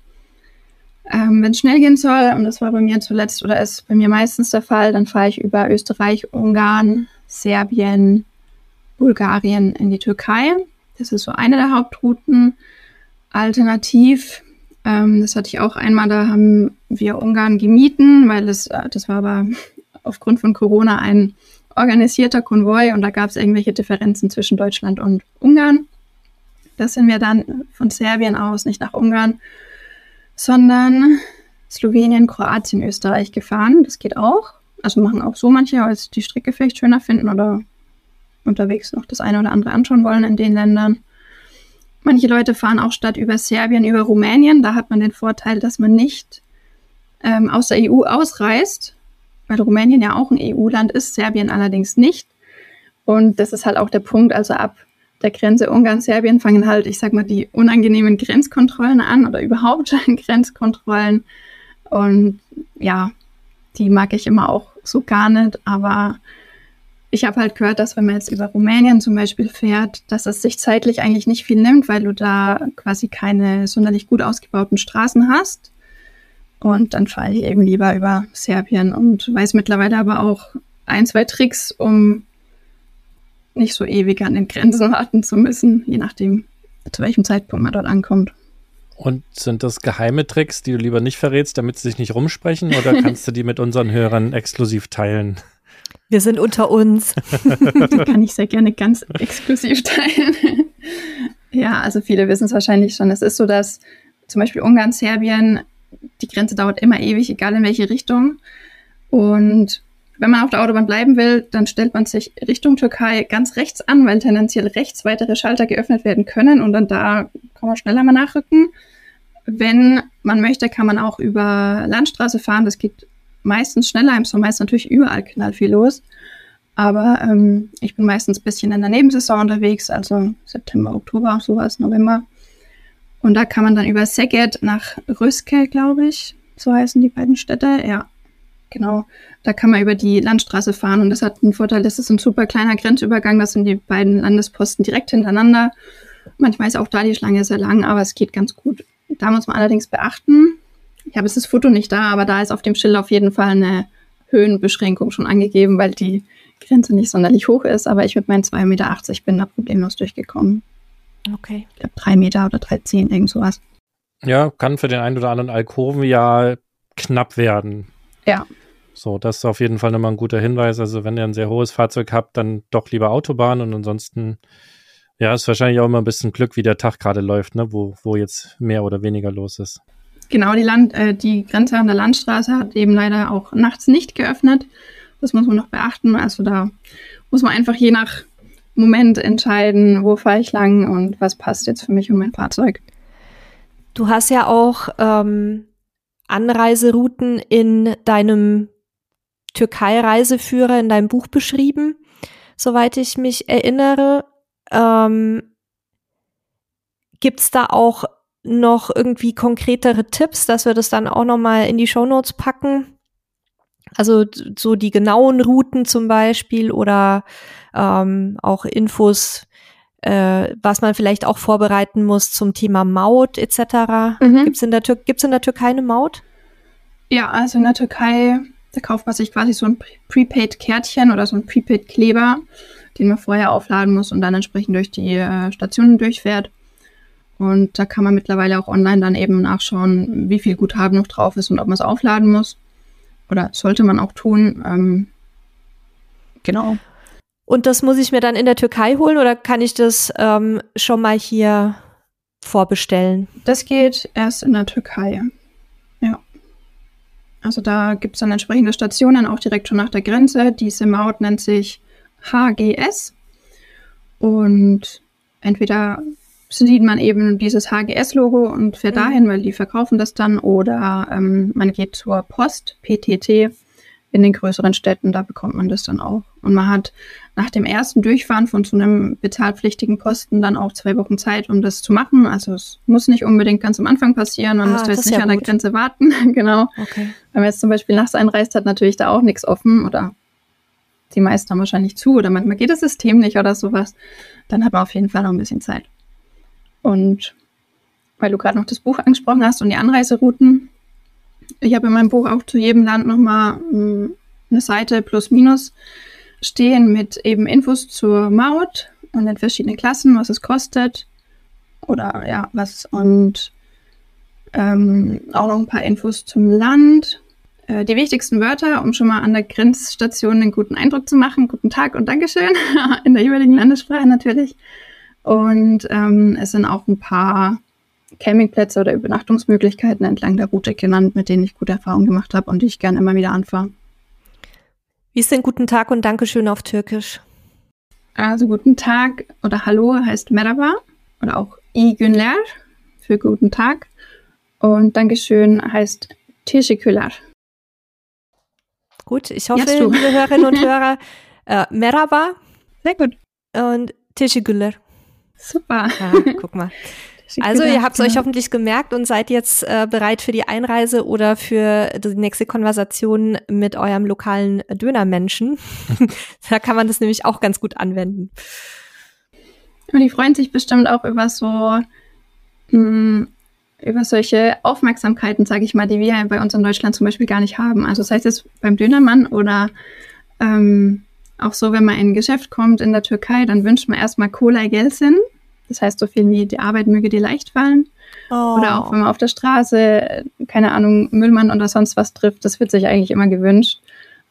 Ähm, Wenn es schnell gehen soll, und das war bei mir zuletzt oder ist bei mir meistens der Fall, dann fahre ich über Österreich, Ungarn, Serbien, Bulgarien in die Türkei. Das ist so eine der Hauptrouten. Alternativ ähm, das hatte ich auch einmal, da haben wir Ungarn gemieten, weil es, äh, das war aber aufgrund von Corona ein organisierter Konvoi und da gab es irgendwelche Differenzen zwischen Deutschland und Ungarn. Da sind wir dann von Serbien aus nicht nach Ungarn, sondern Slowenien, Kroatien, Österreich gefahren. Das geht auch. Also machen auch so manche, als die Strecke vielleicht schöner finden oder unterwegs noch das eine oder andere anschauen wollen in den Ländern. Manche Leute fahren auch statt über Serbien über Rumänien. Da hat man den Vorteil, dass man nicht ähm, aus der EU ausreist, weil Rumänien ja auch ein EU-Land ist, Serbien allerdings nicht. Und das ist halt auch der Punkt. Also ab der Grenze Ungarn-Serbien fangen halt, ich sag mal, die unangenehmen Grenzkontrollen an oder überhaupt Grenzkontrollen. Und ja, die mag ich immer auch so gar nicht. Aber ich habe halt gehört, dass wenn man jetzt über Rumänien zum Beispiel fährt, dass es sich zeitlich eigentlich nicht viel nimmt, weil du da quasi keine sonderlich gut ausgebauten Straßen hast. Und dann fahre ich eben lieber über Serbien und weiß mittlerweile aber auch ein, zwei Tricks, um nicht so ewig an den Grenzen warten zu müssen, je nachdem, zu welchem Zeitpunkt man dort ankommt. Und sind das geheime Tricks, die du lieber nicht verrätst, damit sie sich nicht rumsprechen, oder kannst du die mit unseren Hörern exklusiv teilen? Wir sind unter uns. Die kann ich sehr gerne ganz exklusiv teilen. ja, also viele wissen es wahrscheinlich schon. Es ist so, dass zum Beispiel Ungarn, Serbien, die Grenze dauert immer ewig, egal in welche Richtung. Und wenn man auf der Autobahn bleiben will, dann stellt man sich Richtung Türkei ganz rechts an, weil tendenziell rechts weitere Schalter geöffnet werden können und dann da kann man schneller mal nachrücken. Wenn man möchte, kann man auch über Landstraße fahren. Das geht meistens schneller. Im Sommer ist natürlich überall knall viel los. Aber ähm, ich bin meistens ein bisschen in der Nebensaison unterwegs, also September, Oktober, sowas, November. Und da kann man dann über Szeged nach Röske, glaube ich, so heißen die beiden Städte. Ja, genau. Da kann man über die Landstraße fahren und das hat einen Vorteil, das ist ein super kleiner Grenzübergang. Das sind die beiden Landesposten direkt hintereinander. Manchmal ist auch da die Schlange sehr lang, aber es geht ganz gut. Da muss man allerdings beachten, ich habe jetzt das Foto nicht da, aber da ist auf dem Schild auf jeden Fall eine Höhenbeschränkung schon angegeben, weil die Grenze nicht sonderlich hoch ist. Aber ich mit meinen 2,80 Meter bin da problemlos durchgekommen. Okay. Ich glaube, 3 Meter oder 3,10, irgend sowas. Ja, kann für den einen oder anderen Alkoven ja knapp werden. Ja. So, das ist auf jeden Fall nochmal ein guter Hinweis. Also, wenn ihr ein sehr hohes Fahrzeug habt, dann doch lieber Autobahn und ansonsten, ja, ist wahrscheinlich auch immer ein bisschen Glück, wie der Tag gerade läuft, ne, wo, wo jetzt mehr oder weniger los ist. Genau, die, Land, äh, die Grenze an der Landstraße hat eben leider auch nachts nicht geöffnet. Das muss man noch beachten. Also da muss man einfach je nach Moment entscheiden, wo fahre ich lang und was passt jetzt für mich und mein Fahrzeug. Du hast ja auch ähm, Anreiserouten in deinem Türkei-Reiseführer in deinem Buch beschrieben, soweit ich mich erinnere. Ähm, Gibt es da auch noch irgendwie konkretere Tipps, dass wir das dann auch noch mal in die Shownotes packen? Also so die genauen Routen zum Beispiel oder ähm, auch Infos, äh, was man vielleicht auch vorbereiten muss zum Thema Maut etc. Mhm. Gibt es in, der gibt's in der Türkei eine Maut? Ja, also in der Türkei, da kauft man sich quasi so ein Prepaid-Kärtchen oder so ein Prepaid-Kleber, den man vorher aufladen muss und dann entsprechend durch die äh, Stationen durchfährt. Und da kann man mittlerweile auch online dann eben nachschauen, wie viel Guthaben noch drauf ist und ob man es aufladen muss. Oder sollte man auch tun. Ähm, genau. Und das muss ich mir dann in der Türkei holen oder kann ich das ähm, schon mal hier vorbestellen? Das geht erst in der Türkei. Also da gibt es dann entsprechende Stationen, auch direkt schon nach der Grenze. Diese Maut nennt sich HGS. Und entweder sieht man eben dieses HGS-Logo und fährt mhm. dahin, weil die verkaufen das dann. Oder ähm, man geht zur Post, PTT, in den größeren Städten, da bekommt man das dann auch. Und man hat nach dem ersten Durchfahren von so einem bezahlpflichtigen Posten dann auch zwei Wochen Zeit, um das zu machen. Also es muss nicht unbedingt ganz am Anfang passieren, man ah, muss jetzt nicht ja an der Grenze warten. genau. Okay. Wenn man jetzt zum Beispiel nachts einreist, hat natürlich da auch nichts offen oder die meisten haben wahrscheinlich zu oder manchmal geht das System nicht oder sowas. Dann hat man auf jeden Fall noch ein bisschen Zeit. Und weil du gerade noch das Buch angesprochen hast und die Anreiserouten, ich habe in meinem Buch auch zu jedem Land nochmal hm, eine Seite plus minus stehen mit eben Infos zur Maut und den verschiedenen Klassen, was es kostet oder ja, was und ähm, auch noch ein paar Infos zum Land. Äh, die wichtigsten Wörter, um schon mal an der Grenzstation einen guten Eindruck zu machen. Guten Tag und Dankeschön in der jeweiligen Landessprache natürlich. Und ähm, es sind auch ein paar Campingplätze oder Übernachtungsmöglichkeiten entlang der Route genannt, mit denen ich gute Erfahrungen gemacht habe und die ich gerne immer wieder anfahre. Wie ist denn guten Tag und Dankeschön auf Türkisch? Also guten Tag oder Hallo heißt Merhaba oder auch İyi günler für guten Tag. Und Dankeschön heißt Teşekkürler. Gut, ich hoffe, liebe Hörerinnen und Hörer, äh, Merhaba. Sehr gut. Und Teşekkürler. Super. Ja, guck mal. Also ihr habt es euch hoffentlich gemerkt und seid jetzt äh, bereit für die Einreise oder für die nächste Konversation mit eurem lokalen Dönermenschen. da kann man das nämlich auch ganz gut anwenden. Und die freuen sich bestimmt auch über so mh, hm, über solche Aufmerksamkeiten, sage ich mal, die wir bei uns in Deutschland zum Beispiel gar nicht haben. Also sei es beim Dönermann oder ähm, auch so, wenn man in ein Geschäft kommt in der Türkei, dann wünscht man erstmal Cola Gelsin. Das heißt so viel wie, die Arbeit möge dir leicht fallen. Oh. Oder auch wenn man auf der Straße, keine Ahnung, Müllmann oder sonst was trifft, das wird sich eigentlich immer gewünscht.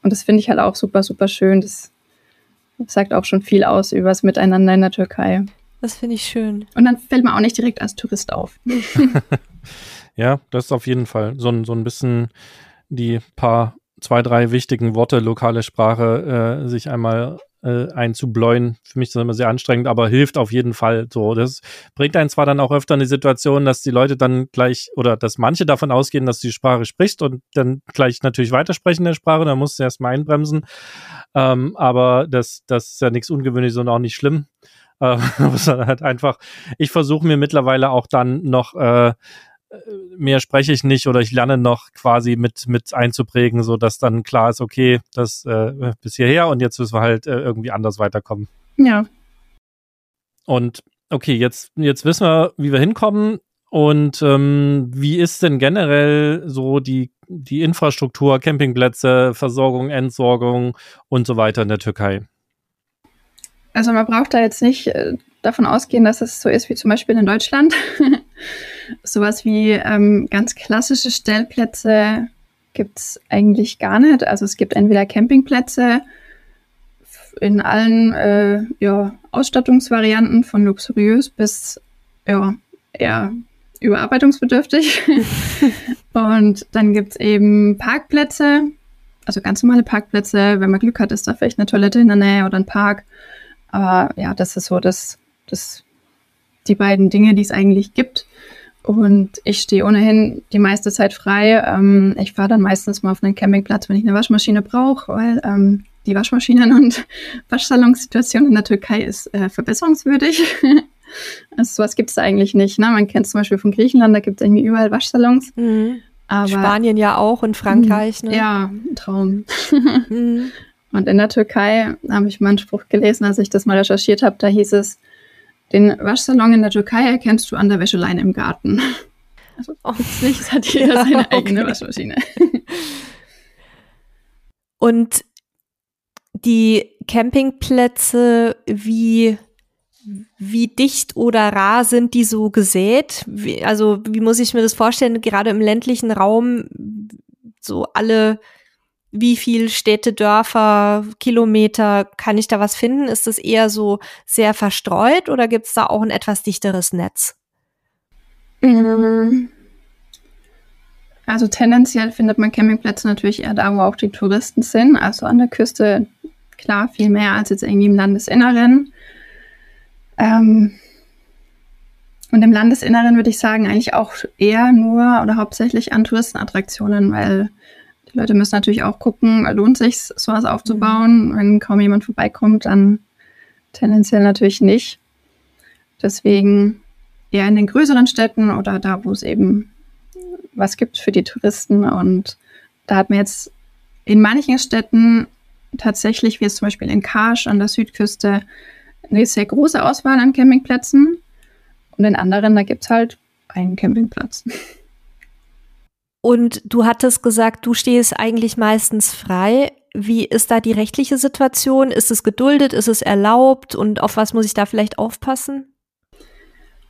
Und das finde ich halt auch super, super schön. Das sagt auch schon viel aus über das Miteinander in der Türkei. Das finde ich schön. Und dann fällt man auch nicht direkt als Tourist auf. ja, das ist auf jeden Fall so ein, so ein bisschen die paar, zwei, drei wichtigen Worte lokale Sprache äh, sich einmal äh, einzubläuen. Für mich ist das immer sehr anstrengend, aber hilft auf jeden Fall so. Das bringt einen zwar dann auch öfter in die Situation, dass die Leute dann gleich oder dass manche davon ausgehen, dass du die Sprache sprichst und dann gleich natürlich weitersprechen in der Sprache, da musst du erstmal einbremsen. Ähm, aber das, das ist ja nichts Ungewöhnliches und auch nicht schlimm. Äh, halt einfach, ich versuche mir mittlerweile auch dann noch äh, mehr spreche ich nicht oder ich lerne noch quasi mit, mit einzuprägen, so dass dann klar ist, okay, das äh, bis hierher und jetzt müssen wir halt äh, irgendwie anders weiterkommen. Ja. Und okay, jetzt, jetzt wissen wir, wie wir hinkommen. Und ähm, wie ist denn generell so die, die Infrastruktur, Campingplätze, Versorgung, Entsorgung und so weiter in der Türkei? Also man braucht da jetzt nicht äh, davon ausgehen, dass es so ist wie zum Beispiel in Deutschland. Sowas wie ähm, ganz klassische Stellplätze gibt es eigentlich gar nicht. Also es gibt entweder Campingplätze in allen äh, ja, Ausstattungsvarianten von luxuriös bis ja, eher überarbeitungsbedürftig. Und dann gibt es eben Parkplätze, also ganz normale Parkplätze. Wenn man Glück hat, ist da vielleicht eine Toilette in der Nähe oder ein Park. Aber ja, das ist so das, das die beiden Dinge, die es eigentlich gibt. Und ich stehe ohnehin die meiste Zeit frei. Ähm, ich fahre dann meistens mal auf einen Campingplatz, wenn ich eine Waschmaschine brauche, weil ähm, die Waschmaschinen- und Waschsalonsituation in der Türkei ist äh, verbesserungswürdig. also sowas gibt es eigentlich nicht. Ne? Man kennt es zum Beispiel von Griechenland, da gibt es irgendwie überall Waschsalons. Mhm. Aber, Spanien ja auch und Frankreich. Ne? Ja, ein Traum. mhm. Und in der Türkei habe ich mal einen Spruch gelesen, als ich das mal recherchiert habe, da hieß es, den Waschsalon in der Türkei erkennst du an der Wäscheleine im Garten. Also oh. nicht, hat jeder ja, seine eigene okay. Waschmaschine. Und die Campingplätze, wie, wie dicht oder rar sind die so gesät? Wie, also wie muss ich mir das vorstellen, gerade im ländlichen Raum, so alle wie viel Städte, Dörfer, Kilometer kann ich da was finden? Ist es eher so sehr verstreut oder gibt es da auch ein etwas dichteres Netz? Mm. Also tendenziell findet man Campingplätze natürlich eher da, wo auch die Touristen sind. Also an der Küste klar viel mehr als jetzt irgendwie im Landesinneren. Ähm und im Landesinneren würde ich sagen eigentlich auch eher nur oder hauptsächlich an Touristenattraktionen, weil die Leute müssen natürlich auch gucken, lohnt sich sowas aufzubauen. Mhm. Wenn kaum jemand vorbeikommt, dann tendenziell natürlich nicht. Deswegen eher in den größeren Städten oder da, wo es eben was gibt für die Touristen. Und da hat man jetzt in manchen Städten tatsächlich, wie es zum Beispiel in Karsch an der Südküste, eine sehr große Auswahl an Campingplätzen. Und in anderen, da gibt es halt einen Campingplatz. Und du hattest gesagt, du stehst eigentlich meistens frei. Wie ist da die rechtliche Situation? Ist es geduldet? Ist es erlaubt? Und auf was muss ich da vielleicht aufpassen?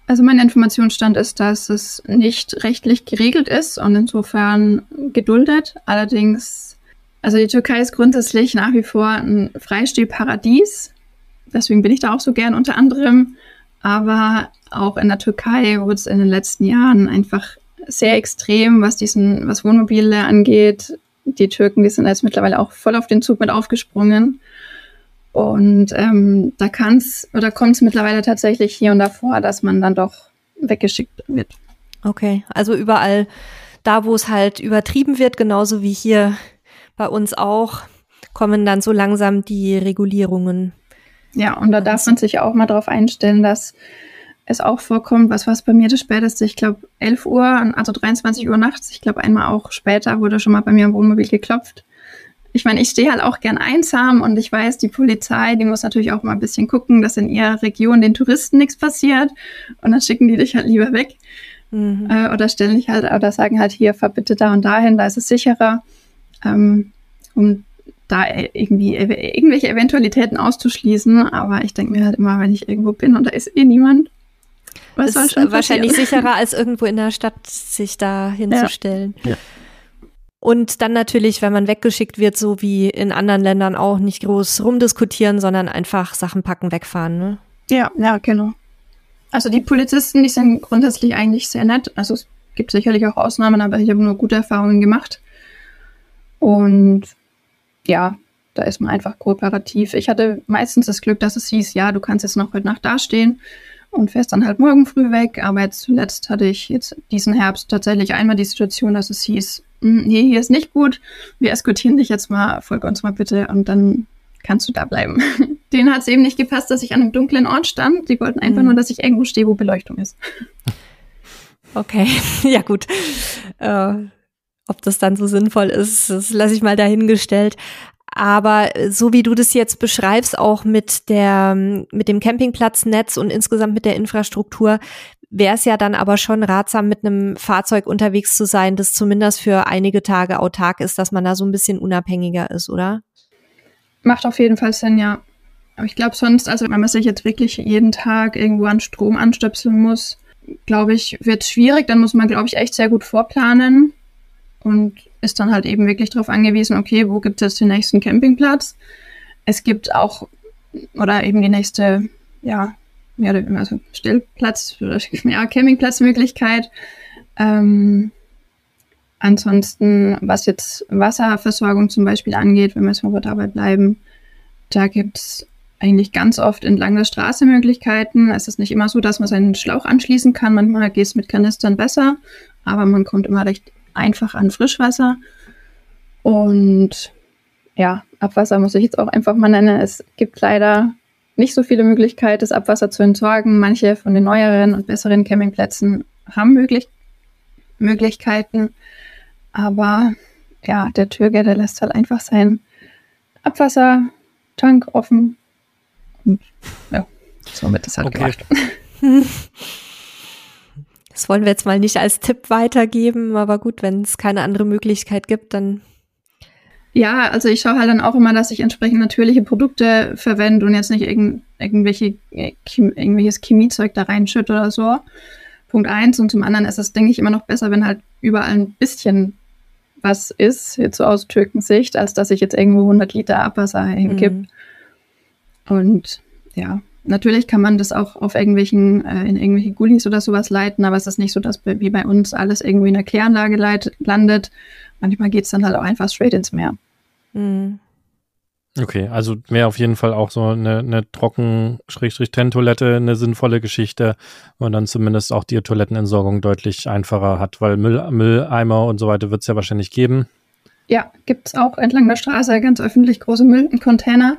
Also mein Informationsstand ist, dass es nicht rechtlich geregelt ist und insofern geduldet. Allerdings, also die Türkei ist grundsätzlich nach wie vor ein Freistehparadies. Deswegen bin ich da auch so gern unter anderem. Aber auch in der Türkei wurde es in den letzten Jahren einfach sehr extrem, was diesen, was Wohnmobile angeht. Die Türken, die sind jetzt mittlerweile auch voll auf den Zug mit aufgesprungen. Und ähm, da kann es oder kommt es mittlerweile tatsächlich hier und da vor, dass man dann doch weggeschickt wird. Okay, also überall da, wo es halt übertrieben wird, genauso wie hier bei uns auch, kommen dann so langsam die Regulierungen. Ja, und da darf man sich auch mal darauf einstellen, dass es auch vorkommt, was war es bei mir das späteste, ich glaube 11 Uhr, also 23 Uhr nachts, ich glaube einmal auch später wurde schon mal bei mir im Wohnmobil geklopft. Ich meine, ich stehe halt auch gern einsam und ich weiß, die Polizei, die muss natürlich auch mal ein bisschen gucken, dass in ihrer Region den Touristen nichts passiert und dann schicken die dich halt lieber weg. Mhm. Äh, oder stellen dich halt, oder sagen halt hier, fahr bitte da und dahin, da ist es sicherer, ähm, um da irgendwie irgendwelche Eventualitäten auszuschließen. Aber ich denke mir halt immer, wenn ich irgendwo bin und da ist eh niemand, was ist wahrscheinlich sicherer, als irgendwo in der Stadt sich da hinzustellen. Ja. Ja. Und dann natürlich, wenn man weggeschickt wird, so wie in anderen Ländern auch, nicht groß rumdiskutieren, sondern einfach Sachen packen, wegfahren. Ne? Ja, ja, genau. Also die Polizisten, die sind grundsätzlich eigentlich sehr nett. Also es gibt sicherlich auch Ausnahmen, aber ich habe nur gute Erfahrungen gemacht. Und ja, da ist man einfach kooperativ. Ich hatte meistens das Glück, dass es hieß, ja, du kannst jetzt noch heute Nacht dastehen und fährst dann halt morgen früh weg. Aber jetzt zuletzt hatte ich jetzt diesen Herbst tatsächlich einmal die Situation, dass es hieß, hm, nee, hier ist nicht gut, wir eskortieren dich jetzt mal, folge uns mal bitte und dann kannst du da bleiben. Denen hat es eben nicht gepasst, dass ich an einem dunklen Ort stand. Die wollten einfach mhm. nur, dass ich irgendwo stehe, wo Beleuchtung ist. Okay, ja gut. Äh, ob das dann so sinnvoll ist, das lasse ich mal dahingestellt. Aber so wie du das jetzt beschreibst, auch mit der, mit dem Campingplatznetz und insgesamt mit der Infrastruktur, wäre es ja dann aber schon ratsam, mit einem Fahrzeug unterwegs zu sein, das zumindest für einige Tage autark ist, dass man da so ein bisschen unabhängiger ist, oder? Macht auf jeden Fall Sinn, ja. Aber ich glaube sonst, also wenn man sich jetzt wirklich jeden Tag irgendwo an Strom anstöpseln muss, glaube ich, wird es schwierig. Dann muss man, glaube ich, echt sehr gut vorplanen und ist dann halt eben wirklich darauf angewiesen, okay, wo gibt es den nächsten Campingplatz? Es gibt auch, oder eben die nächste, ja, mehr oder weniger, also Stellplatz oder ja, Campingplatzmöglichkeit. Ähm, ansonsten, was jetzt Wasserversorgung zum Beispiel angeht, wenn wir jetzt mal dabei bleiben, da gibt es eigentlich ganz oft entlang der Straße Möglichkeiten. Es ist nicht immer so, dass man seinen Schlauch anschließen kann. Manchmal geht es mit Kanistern besser, aber man kommt immer recht einfach an Frischwasser. Und ja, Abwasser muss ich jetzt auch einfach mal nennen. Es gibt leider nicht so viele Möglichkeiten, das Abwasser zu entsorgen. Manche von den neueren und besseren Campingplätzen haben möglich Möglichkeiten. Aber ja, der Türger, der lässt halt einfach seinen Abwassertank offen. Und ja, somit ist halt okay. gemacht. Das wollen wir jetzt mal nicht als Tipp weitergeben, aber gut, wenn es keine andere Möglichkeit gibt, dann. Ja, also ich schaue halt dann auch immer, dass ich entsprechend natürliche Produkte verwende und jetzt nicht irgend, irgendwelche, äh, irgendwelches Chemiezeug da reinschütte oder so. Punkt eins. Und zum anderen ist es, denke ich, immer noch besser, wenn halt überall ein bisschen was ist, jetzt so aus Türkensicht, als dass ich jetzt irgendwo 100 Liter Abwasser hinkipp. Mhm. Und ja, Natürlich kann man das auch auf irgendwelchen, äh, in irgendwelche Gullis oder sowas leiten, aber es ist nicht so, dass wie bei uns alles irgendwie in der Kläranlage leit, landet. Manchmal geht es dann halt auch einfach straight ins Meer. Mhm. Okay, also wäre auf jeden Fall auch so eine, eine Trocken-Trenntoilette eine sinnvolle Geschichte, wo man dann zumindest auch die Toilettenentsorgung deutlich einfacher hat, weil Müll, Mülleimer und so weiter wird es ja wahrscheinlich geben. Ja, gibt es auch entlang der Straße ganz öffentlich große Müllcontainer.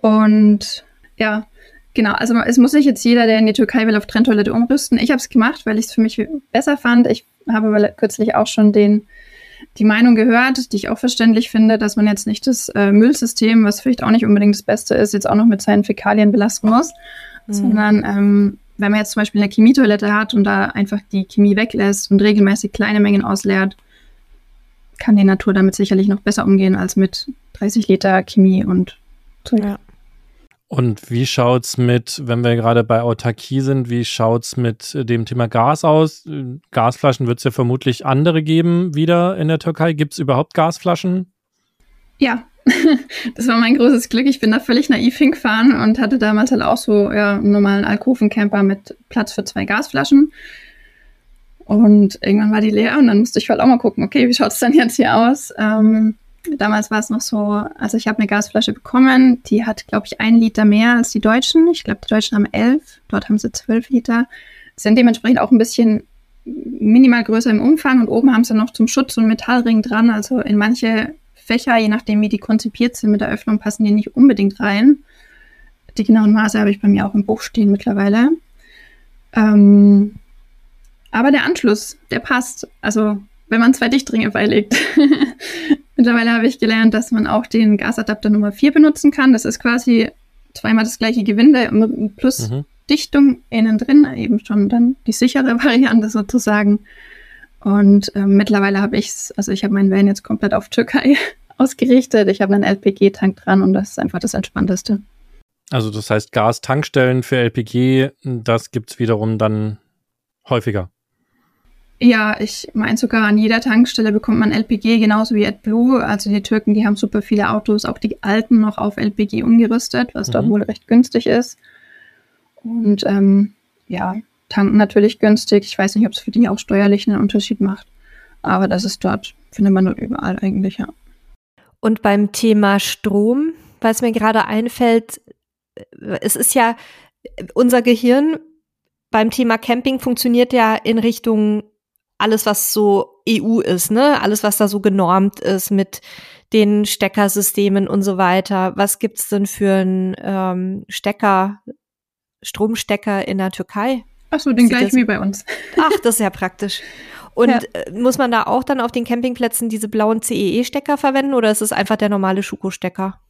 Und ja, Genau, also es muss nicht jetzt jeder, der in die Türkei will, auf Trenntoilette umrüsten. Ich habe es gemacht, weil ich es für mich besser fand. Ich habe aber kürzlich auch schon den, die Meinung gehört, die ich auch verständlich finde, dass man jetzt nicht das äh, Müllsystem, was vielleicht auch nicht unbedingt das Beste ist, jetzt auch noch mit seinen Fäkalien belasten muss, mhm. sondern ähm, wenn man jetzt zum Beispiel eine Chemietoilette hat und da einfach die Chemie weglässt und regelmäßig kleine Mengen ausleert, kann die Natur damit sicherlich noch besser umgehen als mit 30 Liter Chemie und Zeug. Ja. Und wie schaut's mit, wenn wir gerade bei Autarkie sind, wie schaut's mit dem Thema Gas aus? Gasflaschen wird es ja vermutlich andere geben wieder in der Türkei. Gibt es überhaupt Gasflaschen? Ja, das war mein großes Glück. Ich bin da völlig naiv hingefahren und hatte damals halt auch so ja, einen normalen Alkoven-Camper mit Platz für zwei Gasflaschen. Und irgendwann war die leer und dann musste ich halt auch mal gucken, okay, wie schaut es denn jetzt hier aus? Ähm, damals war es noch so, also ich habe eine Gasflasche bekommen, die hat, glaube ich, ein Liter mehr als die Deutschen. Ich glaube, die Deutschen haben elf, dort haben sie zwölf Liter. Sind dementsprechend auch ein bisschen minimal größer im Umfang und oben haben sie noch zum Schutz so einen Metallring dran. Also in manche Fächer, je nachdem wie die konzipiert sind mit der Öffnung, passen die nicht unbedingt rein. Die genauen Maße habe ich bei mir auch im Buch stehen mittlerweile. Ähm, aber der Anschluss, der passt. Also wenn man zwei Dichtringe beilegt. mittlerweile habe ich gelernt, dass man auch den Gasadapter Nummer 4 benutzen kann. Das ist quasi zweimal das gleiche Gewinde plus mhm. Dichtung innen drin, eben schon dann die sichere Variante sozusagen. Und äh, mittlerweile habe ich es, also ich habe meinen Van jetzt komplett auf Türkei ausgerichtet. Ich habe einen LPG-Tank dran und das ist einfach das Entspannteste. Also das heißt, Gastankstellen für LPG, das gibt es wiederum dann häufiger. Ja, ich meine sogar an jeder Tankstelle bekommt man LPG, genauso wie AdBlue. Also die Türken, die haben super viele Autos, auch die alten noch auf LPG umgerüstet, was mhm. dort wohl recht günstig ist. Und ähm, ja, tanken natürlich günstig. Ich weiß nicht, ob es für die auch steuerlich einen Unterschied macht. Aber das ist dort, findet man dort überall eigentlich, ja. Und beim Thema Strom, weil es mir gerade einfällt, es ist ja, unser Gehirn beim Thema Camping funktioniert ja in Richtung alles, was so EU ist, ne? Alles, was da so genormt ist mit den Steckersystemen und so weiter. Was gibt's denn für einen ähm, Stecker, Stromstecker in der Türkei? Ach so, den gleichen wie bei uns. Ach, das ist ja praktisch. Und ja. Äh, muss man da auch dann auf den Campingplätzen diese blauen CEE-Stecker verwenden oder ist es einfach der normale Schuko-Stecker?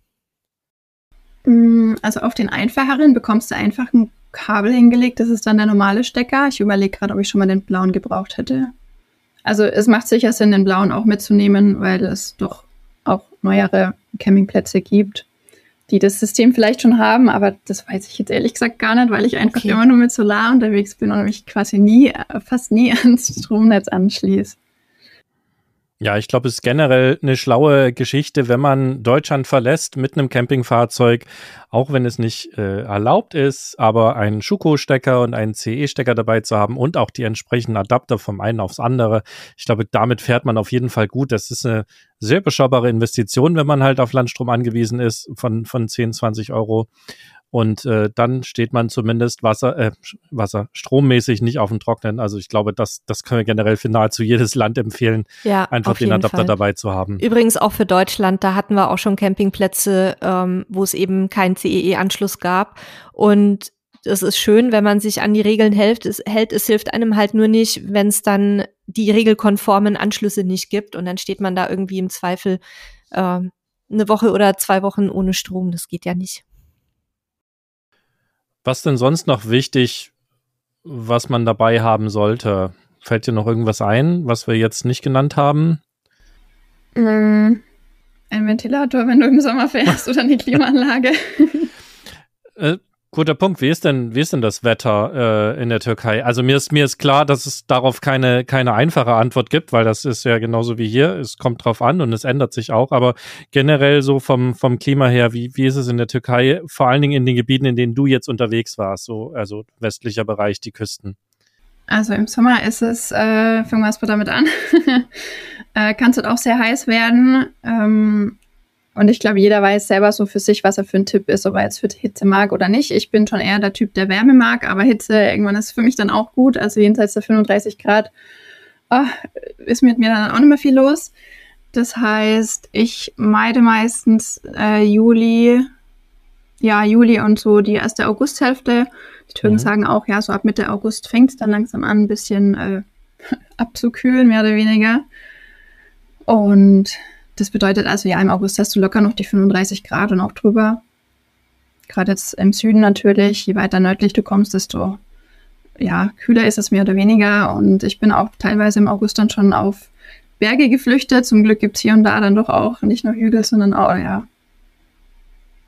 Mm, also auf den einfacheren bekommst du einfach ein Kabel hingelegt, das ist dann der normale Stecker. Ich überlege gerade, ob ich schon mal den blauen gebraucht hätte. Also es macht sicher Sinn, den blauen auch mitzunehmen, weil es doch auch neuere Campingplätze gibt die das System vielleicht schon haben, aber das weiß ich jetzt ehrlich gesagt gar nicht, weil ich einfach okay. immer nur mit Solar unterwegs bin und mich quasi nie, fast nie ans Stromnetz anschließe. Ja, ich glaube, es ist generell eine schlaue Geschichte, wenn man Deutschland verlässt mit einem Campingfahrzeug, auch wenn es nicht äh, erlaubt ist, aber einen Schuko-Stecker und einen CE-Stecker dabei zu haben und auch die entsprechenden Adapter vom einen aufs andere. Ich glaube, damit fährt man auf jeden Fall gut. Das ist eine sehr beschaubare Investition, wenn man halt auf Landstrom angewiesen ist von, von 10, 20 Euro. Und äh, dann steht man zumindest Wasser, äh, Wasser, strommäßig nicht auf dem Trocknen. Also ich glaube, das, das können wir generell für nahezu jedes Land empfehlen, ja, einfach den Adapter Fall. dabei zu haben. Übrigens auch für Deutschland, da hatten wir auch schon Campingplätze, ähm, wo es eben keinen CEE-Anschluss gab. Und es ist schön, wenn man sich an die Regeln hält. Es, hält. es hilft einem halt nur nicht, wenn es dann die regelkonformen Anschlüsse nicht gibt und dann steht man da irgendwie im Zweifel äh, eine Woche oder zwei Wochen ohne Strom. Das geht ja nicht. Was denn sonst noch wichtig, was man dabei haben sollte? Fällt dir noch irgendwas ein, was wir jetzt nicht genannt haben? Mm, ein Ventilator, wenn du im Sommer fährst oder eine Klimaanlage. Guter Punkt. Wie ist denn, wie ist denn das Wetter äh, in der Türkei? Also mir ist, mir ist klar, dass es darauf keine, keine einfache Antwort gibt, weil das ist ja genauso wie hier. Es kommt drauf an und es ändert sich auch. Aber generell so vom, vom Klima her, wie, wie ist es in der Türkei? Vor allen Dingen in den Gebieten, in denen du jetzt unterwegs warst, so, also westlicher Bereich, die Küsten. Also im Sommer ist es, äh, fangen wir erstmal damit an, äh, kann es auch sehr heiß werden. Ähm, und ich glaube, jeder weiß selber so für sich, was er für ein Tipp ist, ob er jetzt für Hitze mag oder nicht. Ich bin schon eher der Typ, der Wärme mag, aber Hitze irgendwann ist für mich dann auch gut. Also jenseits der 35 Grad oh, ist mit mir dann auch nicht mehr viel los. Das heißt, ich meide meistens äh, Juli, ja, Juli und so die erste Augusthälfte. Die Türken mhm. sagen auch, ja, so ab Mitte August fängt es dann langsam an, ein bisschen äh, abzukühlen, mehr oder weniger. Und das bedeutet also, ja, im August hast du locker noch die 35 Grad und auch drüber. Gerade jetzt im Süden natürlich, je weiter nördlich du kommst, desto ja, kühler ist es mehr oder weniger. Und ich bin auch teilweise im August dann schon auf Berge geflüchtet. Zum Glück gibt es hier und da dann doch auch nicht nur Hügel, sondern auch, ja,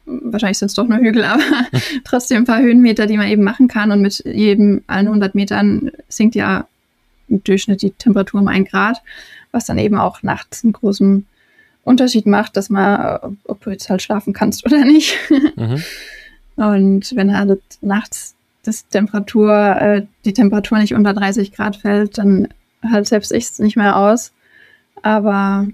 wahrscheinlich sind es doch nur Hügel, aber trotzdem ein paar Höhenmeter, die man eben machen kann. Und mit jedem allen 100 Metern sinkt ja im Durchschnitt die Temperatur um ein Grad, was dann eben auch nachts einen großen Unterschied macht, dass man, ob du jetzt halt schlafen kannst oder nicht. Mhm. Und wenn halt nachts das Temperatur, äh, die Temperatur nicht unter 30 Grad fällt, dann halt selbst ich es nicht mehr aus. Aber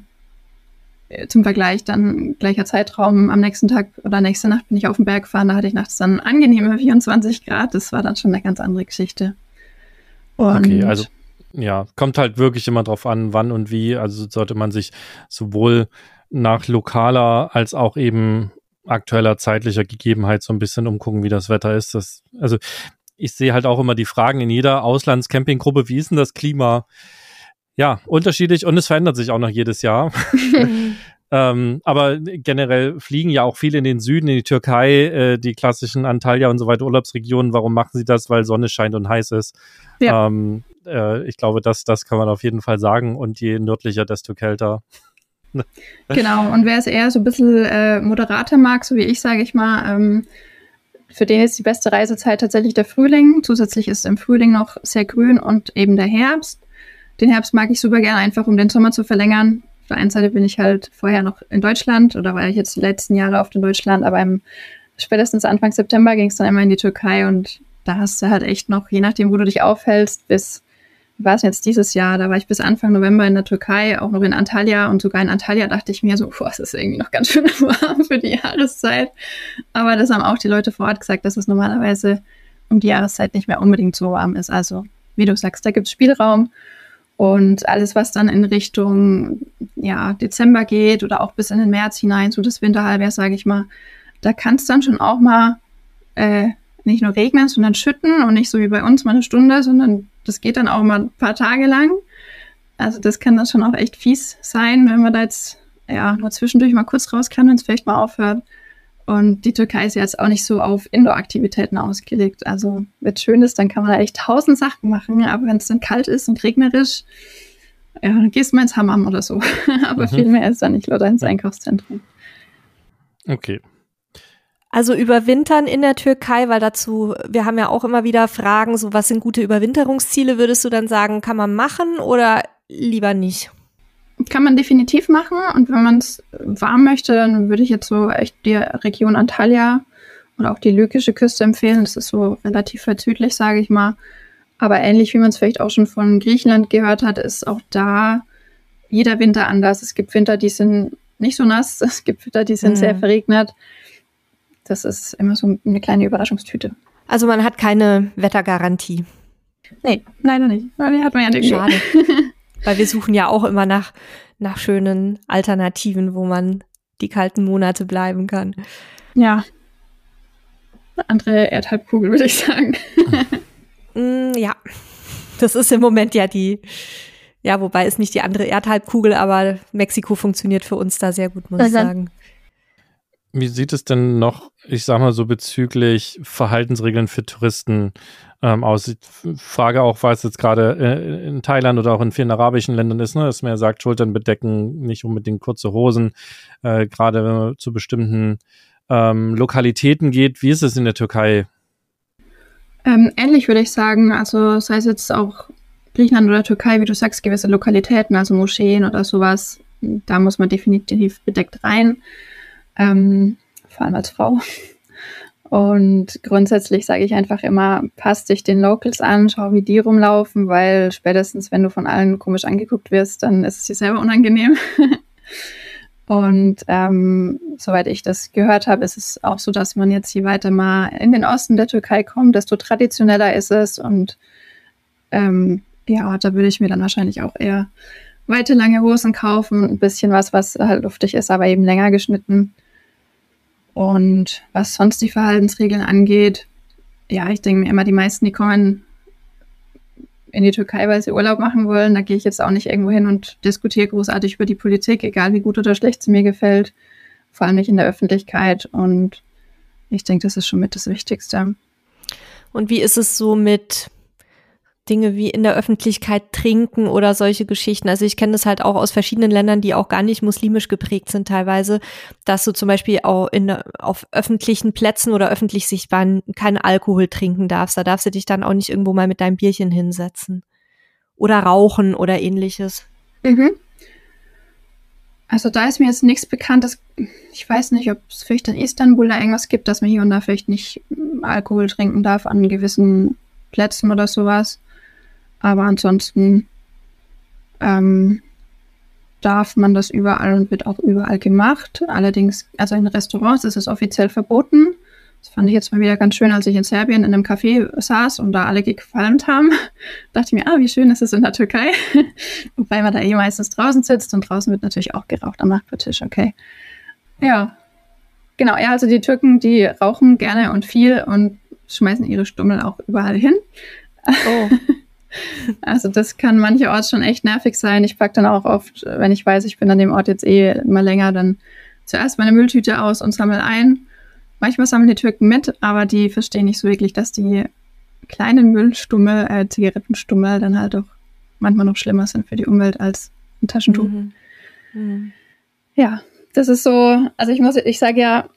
äh, zum Vergleich dann gleicher Zeitraum am nächsten Tag oder nächste Nacht bin ich auf den Berg gefahren, da hatte ich nachts dann angenehme 24 Grad. Das war dann schon eine ganz andere Geschichte. Und okay, also ja, kommt halt wirklich immer drauf an, wann und wie. Also sollte man sich sowohl nach lokaler als auch eben aktueller zeitlicher Gegebenheit so ein bisschen umgucken, wie das Wetter ist. Das, also ich sehe halt auch immer die Fragen in jeder Auslandscampinggruppe, wie ist denn das Klima? Ja, unterschiedlich und es verändert sich auch noch jedes Jahr. ähm, aber generell fliegen ja auch viele in den Süden, in die Türkei, äh, die klassischen Antalya und so weiter Urlaubsregionen. Warum machen sie das? Weil Sonne scheint und heiß ist. Ja. Ähm, äh, ich glaube, das, das kann man auf jeden Fall sagen. Und je nördlicher, desto kälter. genau, und wer es eher so ein bisschen äh, moderater mag, so wie ich, sage ich mal, ähm, für den ist die beste Reisezeit tatsächlich der Frühling. Zusätzlich ist im Frühling noch sehr grün und eben der Herbst. Den Herbst mag ich super gerne, einfach um den Sommer zu verlängern. Auf der einen Seite bin ich halt vorher noch in Deutschland oder war ich jetzt die letzten Jahre oft in Deutschland, aber im, spätestens Anfang September ging es dann immer in die Türkei und da hast du halt echt noch, je nachdem, wo du dich aufhältst, bis war es jetzt dieses Jahr, da war ich bis Anfang November in der Türkei, auch noch in Antalya und sogar in Antalya dachte ich mir so, boah, es ist irgendwie noch ganz schön warm für die Jahreszeit. Aber das haben auch die Leute vor Ort gesagt, dass es normalerweise um die Jahreszeit nicht mehr unbedingt so warm ist. Also, wie du sagst, da gibt es Spielraum und alles, was dann in Richtung ja, Dezember geht oder auch bis in den März hinein, so das Winterhalbjahr, sage ich mal, da kann es dann schon auch mal äh, nicht nur regnen, sondern schütten und nicht so wie bei uns mal eine Stunde, sondern das geht dann auch mal ein paar Tage lang. Also das kann dann schon auch echt fies sein, wenn man da jetzt ja nur zwischendurch mal kurz raus kann, wenn es vielleicht mal aufhört. Und die Türkei ist ja jetzt auch nicht so auf Indoor-Aktivitäten ausgelegt. Also wenn es schön ist, dann kann man da echt tausend Sachen machen. Aber wenn es dann kalt ist und regnerisch, ja, dann gehst du mal ins Hammam oder so. aber mhm. viel mehr ist da nicht, oder ins Einkaufszentrum. Okay. Also überwintern in der Türkei, weil dazu, wir haben ja auch immer wieder Fragen, so was sind gute Überwinterungsziele, würdest du dann sagen, kann man machen oder lieber nicht? Kann man definitiv machen und wenn man es warm möchte, dann würde ich jetzt so echt die Region Antalya oder auch die lykische Küste empfehlen. Das ist so relativ weit südlich, sage ich mal. Aber ähnlich wie man es vielleicht auch schon von Griechenland gehört hat, ist auch da jeder Winter anders. Es gibt Winter, die sind nicht so nass, es gibt Winter, die sind mhm. sehr verregnet das ist immer so eine kleine Überraschungstüte. Also man hat keine Wettergarantie. Nee, leider nicht. Weil die hat man ja nicht. Schade. Weil wir suchen ja auch immer nach, nach schönen Alternativen, wo man die kalten Monate bleiben kann. Ja. Eine andere Erdhalbkugel, würde ich sagen. mm, ja. Das ist im Moment ja die, ja, wobei ist nicht die andere Erdhalbkugel, aber Mexiko funktioniert für uns da sehr gut, muss ich sagen. Wie sieht es denn noch, ich sag mal so bezüglich Verhaltensregeln für Touristen ähm, aus? Frage auch, was jetzt gerade äh, in Thailand oder auch in vielen arabischen Ländern ist, ne, dass man ja sagt, Schultern bedecken, nicht unbedingt kurze Hosen, äh, gerade wenn man zu bestimmten ähm, Lokalitäten geht. Wie ist es in der Türkei? Ähm, ähnlich würde ich sagen, also sei es jetzt auch Griechenland oder Türkei, wie du sagst, gewisse Lokalitäten, also Moscheen oder sowas, da muss man definitiv bedeckt rein ähm, vor allem als Frau. Und grundsätzlich sage ich einfach immer, passt dich den Locals an, schau, wie die rumlaufen, weil spätestens, wenn du von allen komisch angeguckt wirst, dann ist es dir selber unangenehm. Und ähm, soweit ich das gehört habe, ist es auch so, dass man jetzt je weiter mal in den Osten der Türkei kommt, desto traditioneller ist es. Und ähm, ja, da würde ich mir dann wahrscheinlich auch eher weite lange Hosen kaufen, ein bisschen was, was halt luftig ist, aber eben länger geschnitten. Und was sonst die Verhaltensregeln angeht, ja, ich denke mir immer, die meisten, die kommen in die Türkei, weil sie Urlaub machen wollen. Da gehe ich jetzt auch nicht irgendwo hin und diskutiere großartig über die Politik, egal wie gut oder schlecht sie mir gefällt. Vor allem nicht in der Öffentlichkeit. Und ich denke, das ist schon mit das Wichtigste. Und wie ist es so mit Dinge wie in der Öffentlichkeit trinken oder solche Geschichten. Also ich kenne das halt auch aus verschiedenen Ländern, die auch gar nicht muslimisch geprägt sind teilweise, dass du zum Beispiel auch in, auf öffentlichen Plätzen oder öffentlich sichtbaren keinen Alkohol trinken darfst. Da darfst du dich dann auch nicht irgendwo mal mit deinem Bierchen hinsetzen. Oder rauchen oder ähnliches. Mhm. Also da ist mir jetzt nichts bekannt. Dass, ich weiß nicht, ob es vielleicht in Istanbul da irgendwas gibt, dass man hier und da vielleicht nicht Alkohol trinken darf an gewissen Plätzen oder sowas. Aber ansonsten ähm, darf man das überall und wird auch überall gemacht. Allerdings, also in Restaurants ist es offiziell verboten. Das fand ich jetzt mal wieder ganz schön, als ich in Serbien in einem Café saß und da alle gefalmt haben. dachte ich mir, ah, wie schön ist es in der Türkei. Wobei man da eh meistens draußen sitzt und draußen wird natürlich auch geraucht am Nachbartisch, okay. Ja. Genau, ja, also die Türken, die rauchen gerne und viel und schmeißen ihre Stummel auch überall hin. Oh. Also das kann mancherorts schon echt nervig sein. Ich packe dann auch oft, wenn ich weiß, ich bin an dem Ort jetzt eh immer länger, dann zuerst meine Mülltüte aus und sammle ein. Manchmal sammeln die Türken mit, aber die verstehen nicht so wirklich, dass die kleinen Müllstummel, äh, Zigarettenstummel dann halt auch manchmal noch schlimmer sind für die Umwelt als ein Taschentuch. Mhm. Mhm. Ja, das ist so, also ich muss, ich sage ja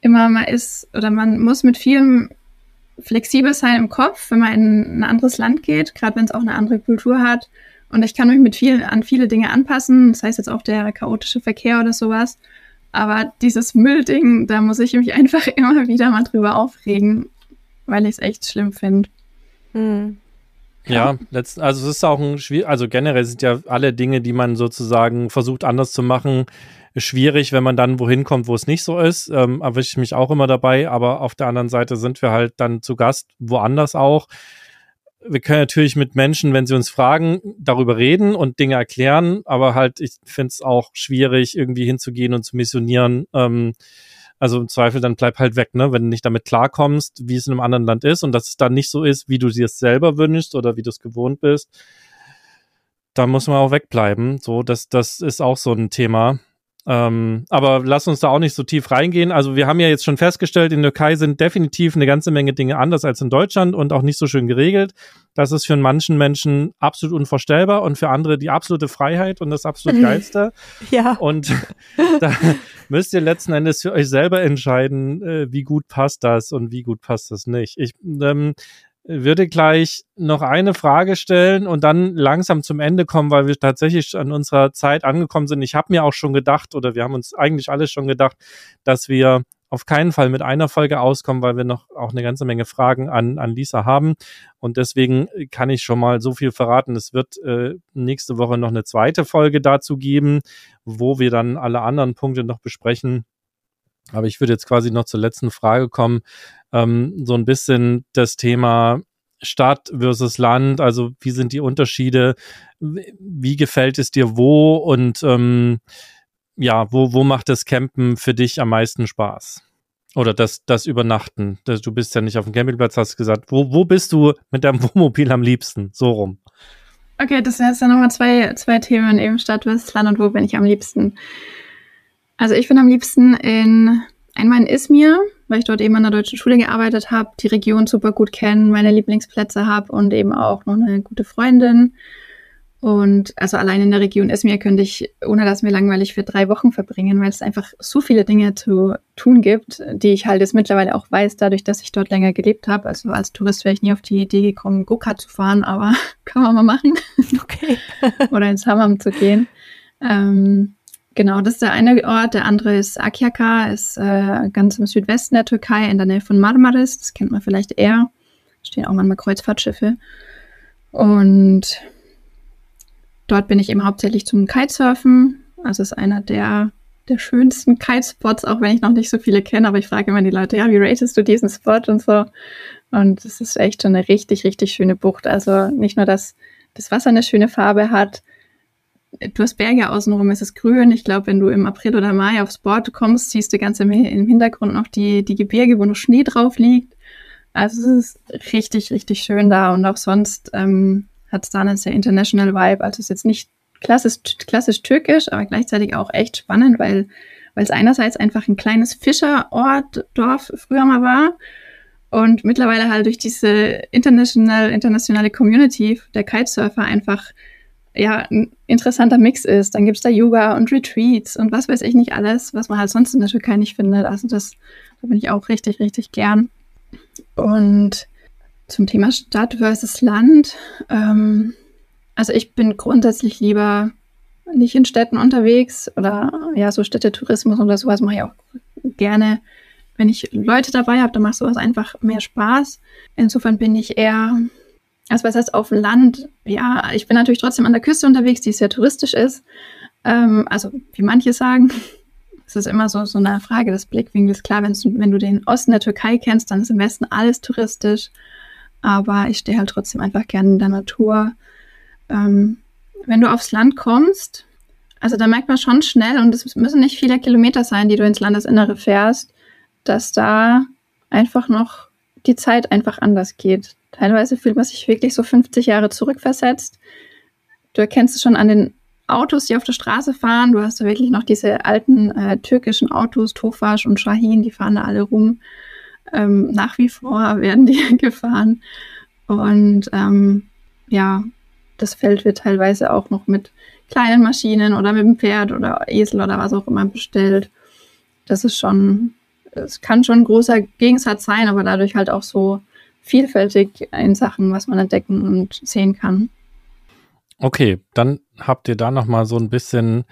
immer, man ist oder man muss mit vielem flexibel sein im Kopf, wenn man in ein anderes Land geht, gerade wenn es auch eine andere Kultur hat. Und ich kann mich mit viel, an viele Dinge anpassen, das heißt jetzt auch der chaotische Verkehr oder sowas. Aber dieses Müllding, da muss ich mich einfach immer wieder mal drüber aufregen, weil ich es echt schlimm finde. Hm. Ja, letzt, also es ist auch ein schwierig, also generell sind ja alle Dinge, die man sozusagen versucht anders zu machen, schwierig, wenn man dann wohin kommt, wo es nicht so ist. Ähm, erwische ich mich auch immer dabei, aber auf der anderen Seite sind wir halt dann zu Gast woanders auch. Wir können natürlich mit Menschen, wenn sie uns fragen, darüber reden und Dinge erklären, aber halt, ich finde es auch schwierig, irgendwie hinzugehen und zu missionieren. Ähm, also im Zweifel dann bleib halt weg, ne? Wenn du nicht damit klarkommst, wie es in einem anderen Land ist und dass es dann nicht so ist, wie du dir es selber wünschst oder wie du es gewohnt bist, dann muss man auch wegbleiben. So, das, das ist auch so ein Thema. Ähm, aber lass uns da auch nicht so tief reingehen. Also wir haben ja jetzt schon festgestellt, in der Türkei sind definitiv eine ganze Menge Dinge anders als in Deutschland und auch nicht so schön geregelt. Das ist für manchen Menschen absolut unvorstellbar und für andere die absolute Freiheit und das absolut Geilste. Ja. Und da müsst ihr letzten Endes für euch selber entscheiden, äh, wie gut passt das und wie gut passt das nicht. Ich ähm, würde gleich noch eine Frage stellen und dann langsam zum Ende kommen, weil wir tatsächlich an unserer Zeit angekommen sind. Ich habe mir auch schon gedacht, oder wir haben uns eigentlich alle schon gedacht, dass wir auf keinen Fall mit einer Folge auskommen, weil wir noch auch eine ganze Menge Fragen an, an Lisa haben. Und deswegen kann ich schon mal so viel verraten. Es wird äh, nächste Woche noch eine zweite Folge dazu geben, wo wir dann alle anderen Punkte noch besprechen. Aber ich würde jetzt quasi noch zur letzten Frage kommen ähm, so ein bisschen das Thema Stadt versus Land, also wie sind die Unterschiede, wie gefällt es dir wo und ähm, ja, wo, wo macht das Campen für dich am meisten Spaß? Oder das, das Übernachten. Du bist ja nicht auf dem Campingplatz, hast gesagt. Wo, wo bist du mit deinem Wohnmobil am liebsten? So rum. Okay, das sind jetzt dann nochmal zwei, zwei Themen, eben Stadt versus Land und wo bin ich am liebsten. Also ich bin am liebsten in einmal in Izmir, weil ich dort eben an der deutschen Schule gearbeitet habe, die Region super gut kenne, meine Lieblingsplätze habe und eben auch noch eine gute Freundin. Und also allein in der Region Izmir könnte ich, ohne dass mir langweilig, für drei Wochen verbringen, weil es einfach so viele Dinge zu tun gibt, die ich halt jetzt mittlerweile auch weiß, dadurch, dass ich dort länger gelebt habe. Also als Tourist wäre ich nie auf die Idee gekommen, Go-Kart zu fahren, aber kann man mal machen. Okay. Oder ins Hammam zu gehen. Ähm, Genau, das ist der eine Ort. Der andere ist Akyaka, ist äh, ganz im Südwesten der Türkei, in der Nähe von Marmaris. Das kennt man vielleicht eher. Stehen auch manchmal Kreuzfahrtschiffe. Und dort bin ich eben hauptsächlich zum Kitesurfen. Also ist einer der, der schönsten Kitespots, auch wenn ich noch nicht so viele kenne. Aber ich frage immer die Leute, ja, wie ratest du diesen Spot und so. Und es ist echt schon eine richtig, richtig schöne Bucht. Also nicht nur, dass das Wasser eine schöne Farbe hat, du hast Berge außenrum, es ist grün. Ich glaube, wenn du im April oder Mai aufs Board kommst, siehst du ganz im, im Hintergrund noch die, die Gebirge, wo noch Schnee drauf liegt. Also es ist richtig, richtig schön da und auch sonst ähm, hat es da einen sehr international Vibe. Also es ist jetzt nicht klassisch, klassisch türkisch, aber gleichzeitig auch echt spannend, weil weil es einerseits einfach ein kleines Fischerort, Dorf früher mal war und mittlerweile halt durch diese international, internationale Community der Kitesurfer einfach ja, ein interessanter Mix ist. Dann gibt es da Yoga und Retreats und was weiß ich nicht alles, was man halt sonst in der Türkei nicht findet. Also das da bin ich auch richtig, richtig gern. Und zum Thema Stadt versus Land. Ähm, also ich bin grundsätzlich lieber nicht in Städten unterwegs oder ja, so Städtetourismus oder sowas mache ich auch gerne. Wenn ich Leute dabei habe, dann macht sowas einfach mehr Spaß. Insofern bin ich eher, also was heißt auf dem Land, ja, ich bin natürlich trotzdem an der Küste unterwegs, die sehr touristisch ist. Ähm, also wie manche sagen, es ist immer so, so eine Frage des Blickwinkels. Klar, wenn du den Osten der Türkei kennst, dann ist im Westen alles touristisch. Aber ich stehe halt trotzdem einfach gerne in der Natur. Ähm, wenn du aufs Land kommst, also da merkt man schon schnell, und es müssen nicht viele Kilometer sein, die du ins Landesinnere fährst, dass da einfach noch die Zeit einfach anders geht. Teilweise fühlt man sich wirklich so 50 Jahre zurückversetzt. Du erkennst es schon an den Autos, die auf der Straße fahren. Du hast da wirklich noch diese alten äh, türkischen Autos, Tofaş und Shahin, die fahren da alle rum. Ähm, nach wie vor werden die gefahren. Und ähm, ja, das Feld wird teilweise auch noch mit kleinen Maschinen oder mit dem Pferd oder Esel oder was auch immer bestellt. Das ist schon, es kann schon ein großer Gegensatz sein, aber dadurch halt auch so vielfältig in Sachen, was man entdecken und sehen kann. Okay, dann habt ihr da noch mal so ein bisschen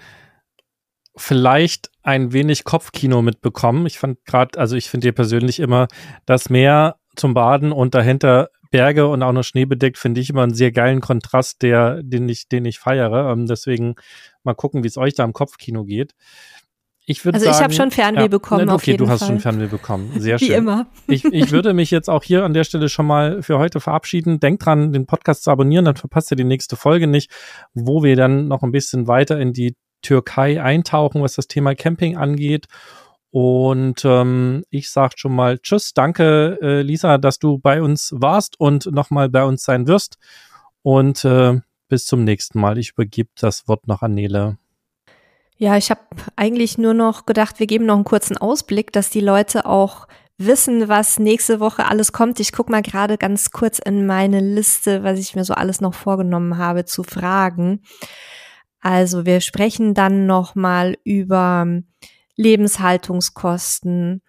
vielleicht ein wenig Kopfkino mitbekommen. Ich fand gerade, also ich finde dir persönlich immer das Meer zum Baden und dahinter Berge und auch noch Schnee bedeckt, finde ich immer einen sehr geilen Kontrast, der, den ich, den ich feiere. Ähm, deswegen mal gucken, wie es euch da im Kopfkino geht. Ich würde also sagen, ich habe schon Fernweh ja, bekommen. Ne, okay, du hast Fall. schon Fernweh bekommen. Sehr schön. Wie immer. Ich, ich würde mich jetzt auch hier an der Stelle schon mal für heute verabschieden. Denkt dran, den Podcast zu abonnieren, dann verpasst ihr die nächste Folge nicht, wo wir dann noch ein bisschen weiter in die Türkei eintauchen, was das Thema Camping angeht. Und ähm, ich sage schon mal Tschüss, danke äh, Lisa, dass du bei uns warst und nochmal bei uns sein wirst. Und äh, bis zum nächsten Mal. Ich übergebe das Wort noch an Nele. Ja, ich habe eigentlich nur noch gedacht, wir geben noch einen kurzen Ausblick, dass die Leute auch wissen, was nächste Woche alles kommt. Ich gucke mal gerade ganz kurz in meine Liste, was ich mir so alles noch vorgenommen habe zu fragen. Also wir sprechen dann noch mal über Lebenshaltungskosten,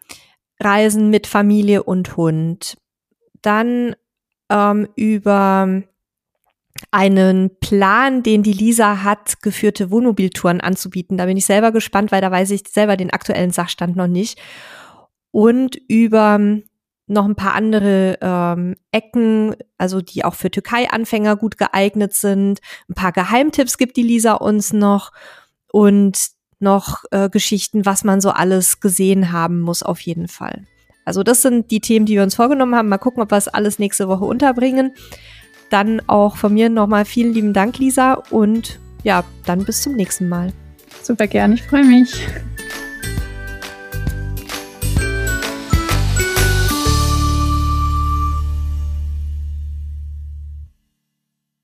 Reisen mit Familie und Hund, dann ähm, über einen Plan, den die Lisa hat, geführte Wohnmobiltouren anzubieten. Da bin ich selber gespannt, weil da weiß ich selber den aktuellen Sachstand noch nicht. Und über noch ein paar andere ähm, Ecken, also die auch für Türkei-Anfänger gut geeignet sind. Ein paar Geheimtipps gibt die Lisa uns noch und noch äh, Geschichten, was man so alles gesehen haben muss auf jeden Fall. Also das sind die Themen, die wir uns vorgenommen haben. Mal gucken, ob wir es alles nächste Woche unterbringen. Dann auch von mir nochmal vielen lieben Dank, Lisa. Und ja, dann bis zum nächsten Mal. Super gern, ich freue mich.